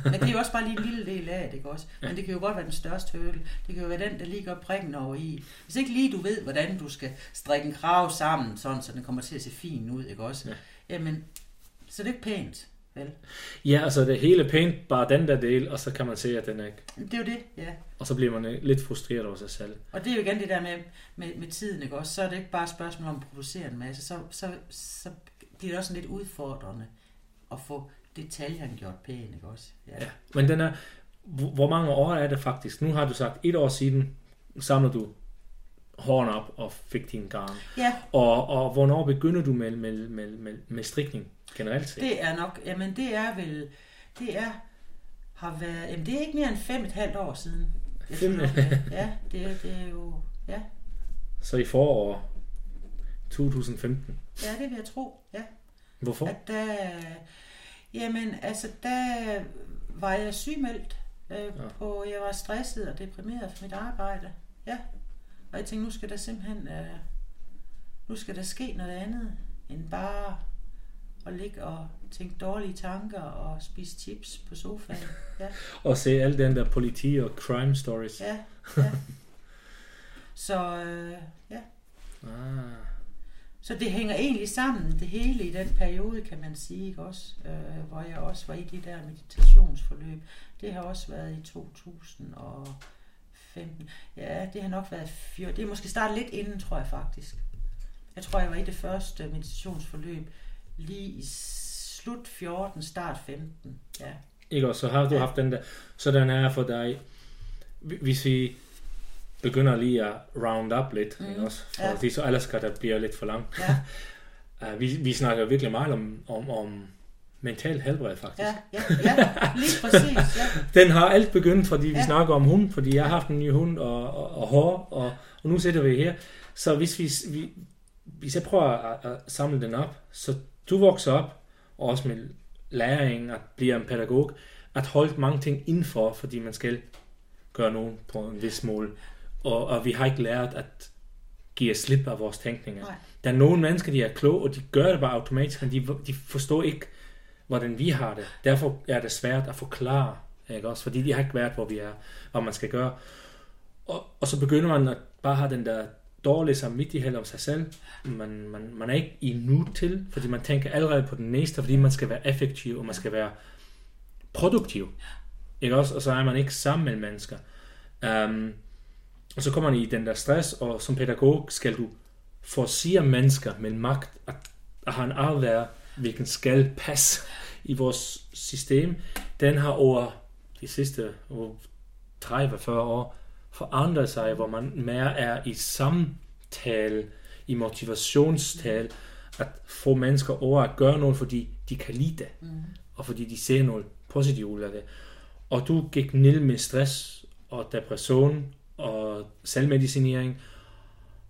Men det er jo også bare lige en lille del af det, ikke også? Men det kan jo godt være den største hurdle. Det kan jo være den, der lige gør prikken over i. Hvis ikke lige du ved, hvordan du skal strikke en krav sammen, sådan, så den kommer til at se fin ud, ikke også?
Ja.
Jamen, så det er ikke pænt, vel?
Ja, altså det hele pænt, bare den der del, og så kan man se, at den er ikke.
Det er jo det, ja.
Og så bliver man lidt frustreret over sig selv.
Og det er jo igen det der med, med, med tiden, ikke også? Så er det ikke bare et spørgsmål om at producere en masse. Så, så, så bliver det også lidt udfordrende at få detaljerne gjort pæne, ikke også?
Ja. Men den er, hvor mange år er det faktisk? Nu har du sagt, et år siden samler du hården op og fik din garn.
ja
Og, og hvornår begynder du med, med, med, med, med strikning generelt set?
Det er nok, jamen det er vel, det er, har været, jamen det er ikke mere end fem et halvt år siden. Jeg
Fem-
det- Ja, det, er- det er jo, ja,
Så i forår 2015.
ja, det vil jeg tro, ja.
Hvorfor?
At der, jamen altså, der var jeg sygemeldt øh, ja. på, jeg var stresset og deprimeret for mit arbejde, ja. Og jeg tænkte, nu skal der simpelthen, øh, nu skal der ske noget andet, end bare at ligge og tænke dårlige tanker og spise chips på sofaen. Ja.
Og se alle den der politi og crime stories.
Ja, ja. Så øh, ja,
Ah.
så det hænger egentlig sammen, det hele i den periode, kan man sige, ikke også? Øh, hvor jeg også var i de der meditationsforløb. Det har også været i 2015. Ja, det har nok været fjor. Det er måske startet lidt inden, tror jeg faktisk. Jeg tror, jeg var i det første meditationsforløb lige i slut 14, start 15. Ja,
Ikke også? Så har du
Ja.
haft den der. Så den er for dig, hvis vi begynder lige at round up lidt, ikke også? For
Ja.
så ellers kan det blive lidt for langt.
ja,
Uh, vi, vi snakker virkelig meget om, om, om mental helbred, faktisk.
ja, ja, ja lige præcis. Ja.
Den har alt begyndt, fordi vi
Ja.
snakker om hund, fordi jeg har haft en ny hund og, og, og hår, og, og nu sidder vi her. Så hvis, vi, vi, hvis jeg prøver at, at samle den op, så du vokser op, og også med læring, at blive en pædagog, at holde mange ting indenfor, fordi man skal gøre nogen på en vis mål. Og, og vi har ikke lært at give slip af vores tænkninger.
Nej.
Der er nogle mennesker, de er kloge, og de gør det bare automatisk, men de, de forstår ikke, hvordan vi har det. Derfor er det svært at forklare, ikke også? Fordi de har ikke været, hvor vi er, hvad man skal gøre. Og, og så begynder man at bare have den der dårlige samvittighed om sig selv. Man, man, man er ikke i nu til, fordi man tænker allerede på den næste, fordi man skal være effektiv, og man skal være produktiv. ikke også? Og så er man ikke sammen med mennesker. Um, og så kommer man i den der stress, og som pædagog skal du forcere mennesker med magt at, at have en afvær, hvilken skal passe i vores system. Den har over de sidste over 30-40 år forandret sig, hvor man mere er i samtale, i motivationstal, at få mennesker over at gøre noget, fordi de kan lide det, mm. og fordi de ser noget positivt ud af det. Og du gik ned med stress og depression og selvmedicinering,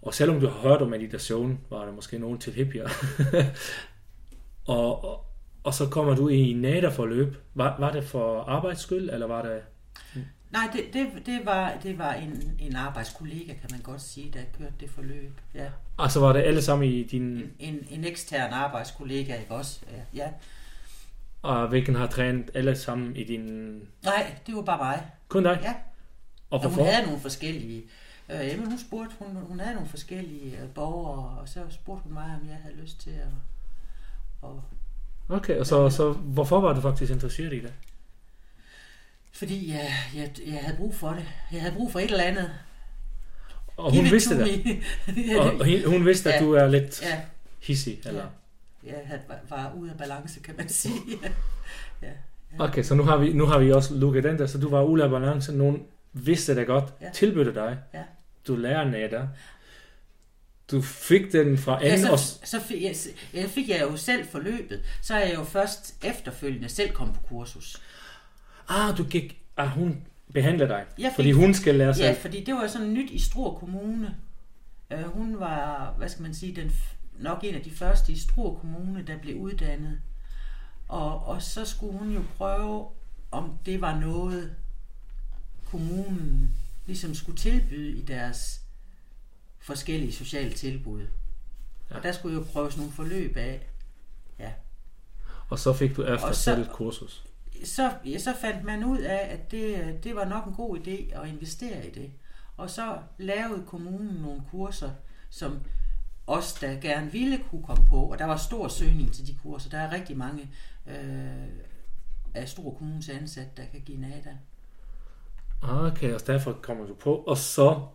og selvom du har hørt om meditation, var der måske nogen til hippier. og, og, og så kommer du i naderforløb. Var, var det for arbejdsskyld, eller var det...
Nej, det, det, det, var, det var en, en arbejdskollega, kan man godt sige, der kørte det forløb. Ja.
Og så var det alle sammen i din...
En, en, en ekstern arbejdskollega, ikke også? Ja. ja.
Og hvilken har trænet alle sammen i din...
Nej, det var bare mig.
Kun dig?
Ja. Og, og hun havde nogle forskellige... Øh, jamen, hun spurgte, hun, hun havde nogle forskellige øh, borgere, og så spurgte hun mig, om jeg havde lyst til at... Og,
okay, og så, ja. så hvorfor var du faktisk interesseret i det?
Fordi jeg, jeg, jeg havde brug for det. Jeg havde brug for et eller andet.
Og hun vidste det? og hun vidste, at ja. du er lidt ja. hissig? Eller?
Ja, jeg var, var ude af balance, kan man sige.
ja. Ja. Okay, så nu har vi, nu har vi også lukket den der, så du var ude af balance. Nogen vidste det godt, ja. tilbød dig. Ja. Du lærer natter. Du fik den fra anden
ja, så, så fik, jeg, jeg fik jeg jo selv forløbet. Så er jeg jo først efterfølgende selv kommet på kursus.
Ah, du gik... Ah, hun behandler dig, fik, fordi hun skal lære sig...
Ja, fordi det var sådan nyt i Struer Kommune. Uh, hun var, hvad skal man sige, den, nok en af de første i Struer Kommune, der blev uddannet. Og, og så skulle hun jo prøve, om det var noget, kommunen ligesom skulle tilbyde i deres forskellige sociale tilbud. Ja. Og der skulle jo prøves nogle forløb af. Ja.
Og så fik du efter så, selv et kursus?
Så, ja, så fandt man ud af, at det, det var nok en god idé at investere i det. Og så lavede kommunen nogle kurser, som os, der gerne ville kunne komme på, og der var stor søgning til de kurser. Der er rigtig mange øh, af Stor Kommunes ansatte, der kan give NADA.
Okay, og derfor kommer du på, og så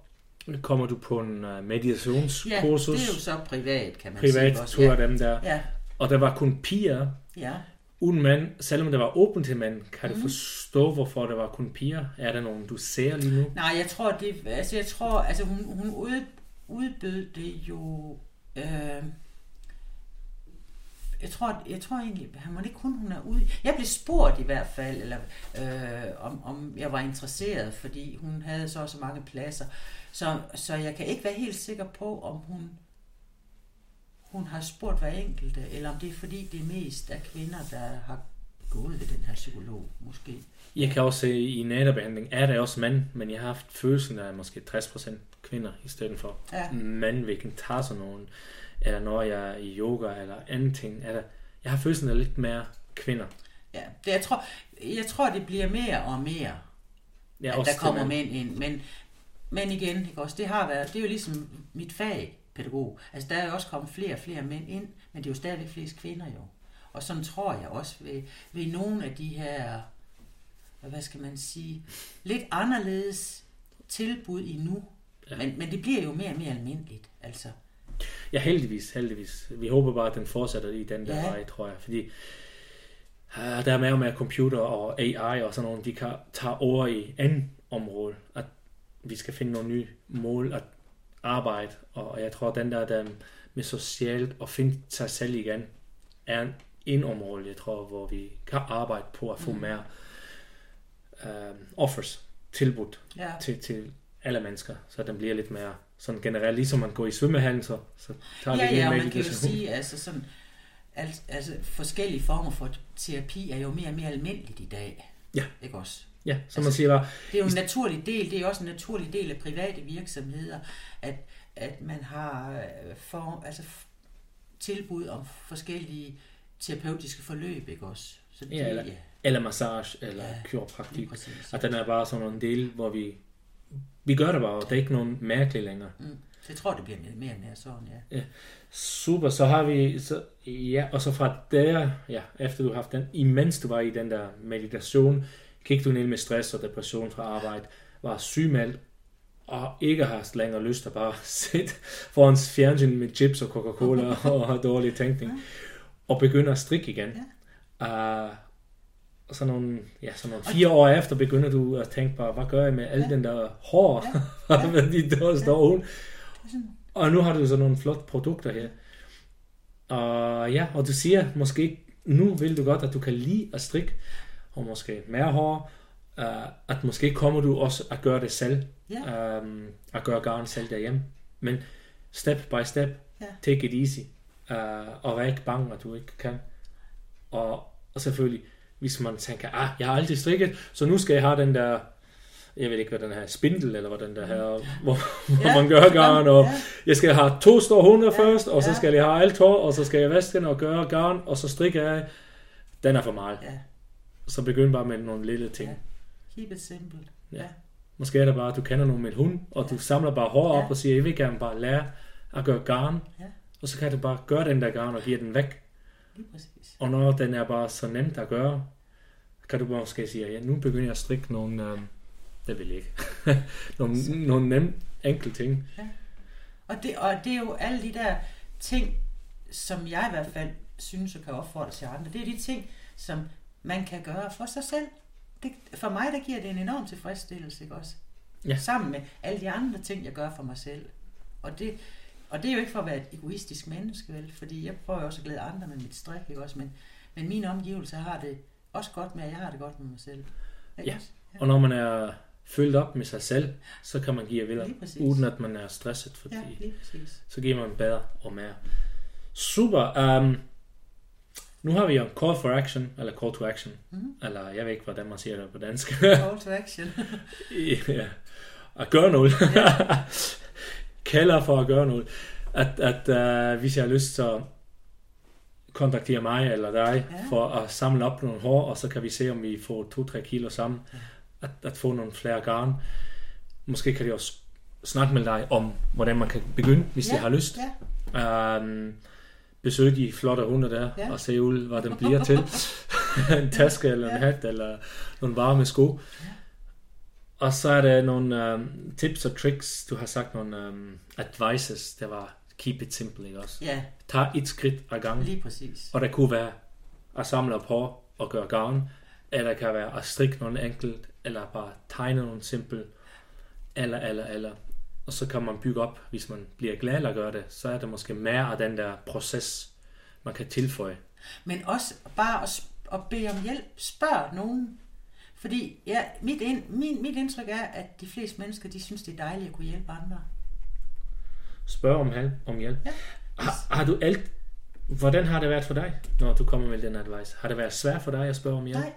kommer du på en uh, meditationskursus.
Ja, det er jo så privat, kan man
privat
sige.
Privat tur af dem der. Ja. Og der var kun piger.
Ja.
Uden mand, selvom det var åbent til mænd, kan mm. du forstå, hvorfor der var kun piger? Er der nogen, du ser lige nu?
Nej, jeg tror, det, altså jeg tror, altså hun, hun ud, udbød det jo, øh, jeg tror, jeg tror egentlig, han må ikke kun hun er ude. Jeg blev spurgt i hvert fald, eller, øh, om, om jeg var interesseret, fordi hun havde så så mange pladser. Så, så jeg kan ikke være helt sikker på, om hun, hun har spurgt hver enkelte, eller om det er fordi, det er mest af kvinder, der har gået ved den her psykolog, måske.
Jeg kan også se, i naderbehandling er der også mænd, men jeg har haft følelsen af måske 60% kvinder i stedet for ja. mænd, hvilken tager sådan nogen eller når jeg er i yoga, eller anden ting. Eller, jeg har følelsen af lidt mere kvinder.
Ja, det, jeg, tror, jeg tror, det bliver mere og mere, ja, at der kommer mænd ind. Men, men igen, ikke også, det har været, det er jo ligesom mit fag, pædagog. Altså, der er jo også kommet flere og flere mænd ind, men det er jo stadigvæk flest kvinder jo. Og sådan tror jeg også ved, ved nogle af de her, hvad skal man sige, lidt anderledes tilbud endnu. Ja. Men, men det bliver jo mere og mere almindeligt, altså.
Ja, heldigvis, heldigvis. Vi håber bare, at den fortsætter i den der ja. vej, tror jeg. Fordi uh, der er mere og mere computer og AI og sådan noget, de kan tage over i en område, at vi skal finde nogle nye mål at arbejde, og jeg tror, at den der, der med socialt og finde sig selv igen, er en område, jeg tror, hvor vi kan arbejde på at få mm. mere uh, offers, tilbudt ja. til, til alle mennesker, så den bliver lidt mere sådan generelt, ligesom man går i svømmehallen, så, så tager
ja, vi det ja, med man kan jo sige, altså sådan, altså, altså forskellige former for terapi er jo mere og mere almindeligt i dag.
Ja.
Ikke også?
Ja, som altså, man siger bare...
Det er jo en naturlig del, det er også en naturlig del af private virksomheder, at, at man har øh, for, altså, tilbud om forskellige terapeutiske forløb, ikke også?
Så det, ja, eller, ja. eller massage, eller ja, kiropraktik. At den er bare sådan en del, hvor vi vi gør det bare, og det er ikke nogen mærkeligt længere. Mm.
Så jeg tror, det bliver mere og mere sådan, ja. ja.
Super, så har vi, så, ja, og så fra der, ja, efter du har haft den, imens du var i den der meditation, gik du ned med stress og depression fra arbejde, var sygemeldt, og ikke har længere lyst at bare sidde foran fjernsyn med chips og Coca-Cola og dårlig tænkning, og begynde at strikke igen. Ja. Uh, og så nogle, ja, så nogle fire år efter begynder du at tænke bare, hvad gør jeg med alle ja. den der hår, ja. ja. de der står ja. Og nu har du så nogle flotte produkter her. Og ja, og du siger måske, nu vil du godt, at du kan lide at strikke, og måske mere hår, uh, at måske kommer du også at gøre det selv, ja. um, at gøre garn selv derhjemme. Men step by step, ja. take it easy, uh, og vær ikke bange, at du ikke kan. Og, og selvfølgelig, hvis man tænker, ah, jeg har aldrig strikket, så nu skal jeg have den der, jeg ved ikke, hvad den her spindel, eller hvad den der her, hvor, hvor ja, man gør garn, og ja. jeg skal have to store hunde ja, først, og så skal jeg have alt hår, og så skal jeg vaske den og gøre garn, og så strikker jeg. Den er for meget. Ja. Så begynd bare med nogle lille ting. Ja.
Keep it simple. Ja. ja.
Måske er det bare, at du kender nogen med en hund, og ja. du samler bare hår op ja. og siger, jeg vil gerne bare lære at gøre garn, ja. og så kan du bare gøre den der garn og give den væk. Lige præcis. Og når den er bare så nemt at gøre, kan du måske sige, ja, nu begynder jeg at strikke nogle, øh, det vil jeg ikke, nogle, nogle nemme, enkle ting. Ja.
Og, det, og det er jo alle de der ting, som jeg i hvert fald synes og kan opfordre til andre. Det er de ting, som man kan gøre for sig selv. Det, for mig, der giver det en enorm tilfredsstillelse, ikke også? Ja. Sammen med alle de andre ting, jeg gør for mig selv. Og det, og det er jo ikke for at være et egoistisk menneske, vel? Fordi jeg prøver også at glæde andre med mit strik, ikke også? Men, men min omgivelse har det også godt med, at jeg har det godt med mig selv.
Ikke ja. ja, og når man er fyldt op med sig selv, så kan man give videre, uden at man er stresset, fordi ja, lige præcis. så giver man bedre og mere. Super. Um, nu har vi jo call for action, eller call to action, mm. eller jeg ved ikke, hvordan man siger det på dansk.
call to action.
ja, at gøre noget. Kalder for at gøre noget. At, at uh, hvis jeg har lyst, så kontaktere mig eller dig ja. for at samle op nogle hår, og så kan vi se, om vi får 2-3 kilo sammen, ja. at, at få nogle flere garn. Måske kan de også snakke med dig om, hvordan man kan begynde, hvis ja. de har lyst. Ja. Um, besøge de flotte hunde der, ja. og se ud, hvad den bliver til. en taske eller en hat, eller nogle varme sko. Ja. Og så er der nogle um, tips og tricks, du har sagt nogle um, advices, der var keep it simple, ikke også? Ja. Tag et skridt ad gangen.
Lige præcis.
Og der kunne være at samle hår og gøre garn, eller kan være at strikke nogle enkelt, eller bare tegne nogle simpel, eller, eller, eller. Og så kan man bygge op, hvis man bliver glad at gøre det, så er det måske mere af den der proces, man kan tilføje.
Men også bare at, at bede om hjælp. Spørg nogen. Fordi ja, mit, ind, min, mit indtryk er, at de fleste mennesker, de synes, det er dejligt at kunne hjælpe andre.
Spørg om hjælp. Om hjælp. Ja. Har, har du alt... Hvordan har det været for dig, når du kommer med den advice? Har det været svært for dig at spørge om hjælp?
Nej,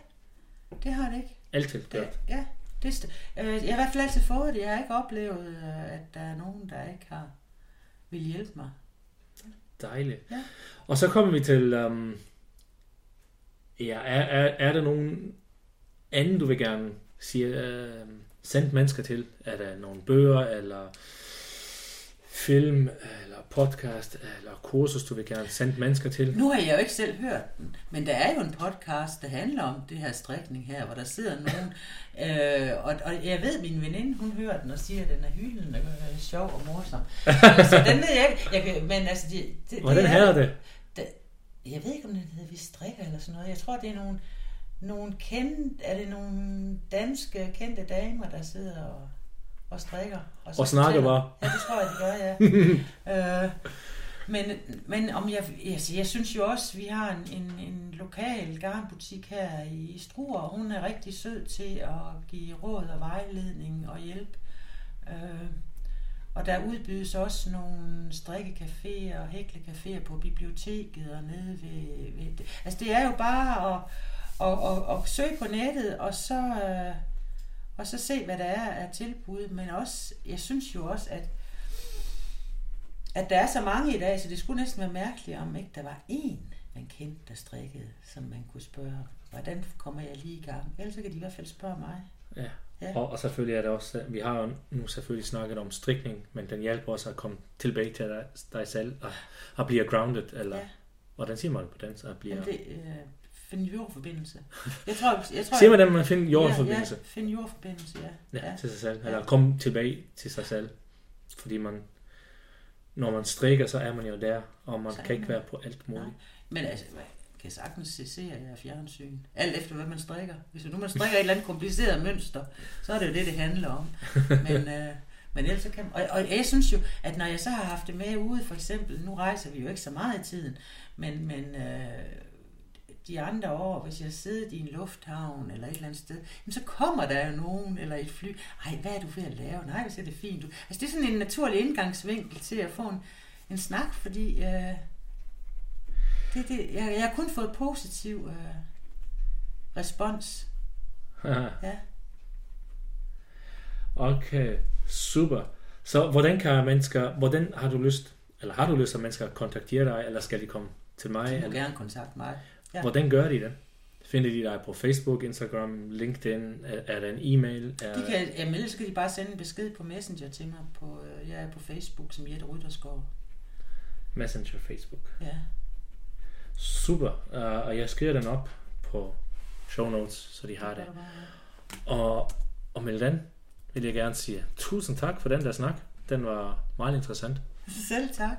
det har det ikke.
Altid
gjort? Ja, det, øh, jeg har i hvert fald altid fået det. Jeg har ikke oplevet, øh, at der er nogen, der ikke har vil hjælpe mig.
Dejligt. Ja. Og så kommer vi til, um, ja, er, er, er der nogen anden, du vil gerne sige, uh, sende mennesker til? Er der nogle bøger, eller film, eller podcast, eller kursus, du vil gerne sende mennesker til?
Nu har jeg jo ikke selv hørt den, men der er jo en podcast, der handler om det her strikning her, hvor der sidder nogen, øh, og, og jeg ved, min veninde, hun hører den og siger, at den er hyldende, og sjov og morsom. så den ved jeg ikke, jeg kan, men altså... Det,
det, Hvordan det er, det?
det? Jeg ved ikke, om det hedder, vi strikker eller sådan noget. Jeg tror, det er nogle, nogle kendte, er det nogle danske kendte damer, der sidder og og strikker.
Og, og snakker bare.
Ja, det tror jeg, de gør, ja. øh, men, men om jeg, jeg, jeg synes jo også, vi har en, en, en lokal garnbutik her i Struer, og hun er rigtig sød til at give råd og vejledning og hjælp. Øh, og der udbydes også nogle strikkecaféer og hæklecaféer på biblioteket og nede ved, ved... Altså det er jo bare at, at, at, at søge på nettet, og så... Øh, og så se, hvad der er af tilbud. Men også, jeg synes jo også, at, at der er så mange i dag, så det skulle næsten være mærkeligt, om ikke der var én, man kendte, der strikkede, som man kunne spørge, hvordan kommer jeg lige i gang? Ellers kan de i hvert fald spørge mig.
Ja, ja. Og, og selvfølgelig er det også, vi har jo nu selvfølgelig snakket om strikning, men den hjælper også at komme tilbage til dig, dig selv og at blive grounded, eller ja. hvordan siger man på den? At blive...
Jamen det, øh, finde jordforbindelse. Jeg tror, jeg tror,
Siger man, at man finder jordforbindelse?
Ja, ja, finde jordforbindelse, ja.
Ja,
Ja.
til sig selv.
Ja.
Eller komme tilbage til sig selv. Fordi man, når man strikker, så er man jo der, og man
Så
kan ikke
man-
være på alt muligt.
Nej. Men altså, man kan sagtens se serier af fjernsyn. Alt efter, hvad man strikker. Hvis nu man strikker et eller andet kompliceret mønster, så er det jo det, det handler om. Men, øh, men ellers så kan og, og jeg synes jo, at når jeg så har haft det med ude, for eksempel, nu rejser vi jo ikke så meget i tiden, men, men øh, de andre år, hvis jeg sidder i en lufthavn eller et eller andet sted, jamen, så kommer der jo nogen, eller et fly, ej, hvad er du ved at lave? Nej, det ser det fint ud. Altså, det er sådan en naturlig indgangsvinkel til at få en, en snak, fordi øh, det, det, jeg, jeg har kun fået positiv øh, respons. Ja.
okay, super. Så hvordan kan mennesker, hvordan har du lyst, eller har du lyst, at mennesker kontakterer dig, eller skal de komme til mig?
De må
Eller,
gerne kontakte mig. Ja.
hvordan gør de det? Finder de dig på Facebook, Instagram, LinkedIn? Er, er der en e-mail? Er,
De kan, jamen, ellers kan de bare sende en besked på Messenger til mig. På, øh, jeg er på Facebook som Jette Rytterskov.
Messenger, Facebook.
Ja.
Super. Uh, og jeg skriver den op på show notes, så de har det. Og, og med den vil jeg gerne sige tusind tak for den der snak. Den var meget interessant.
Selv tak.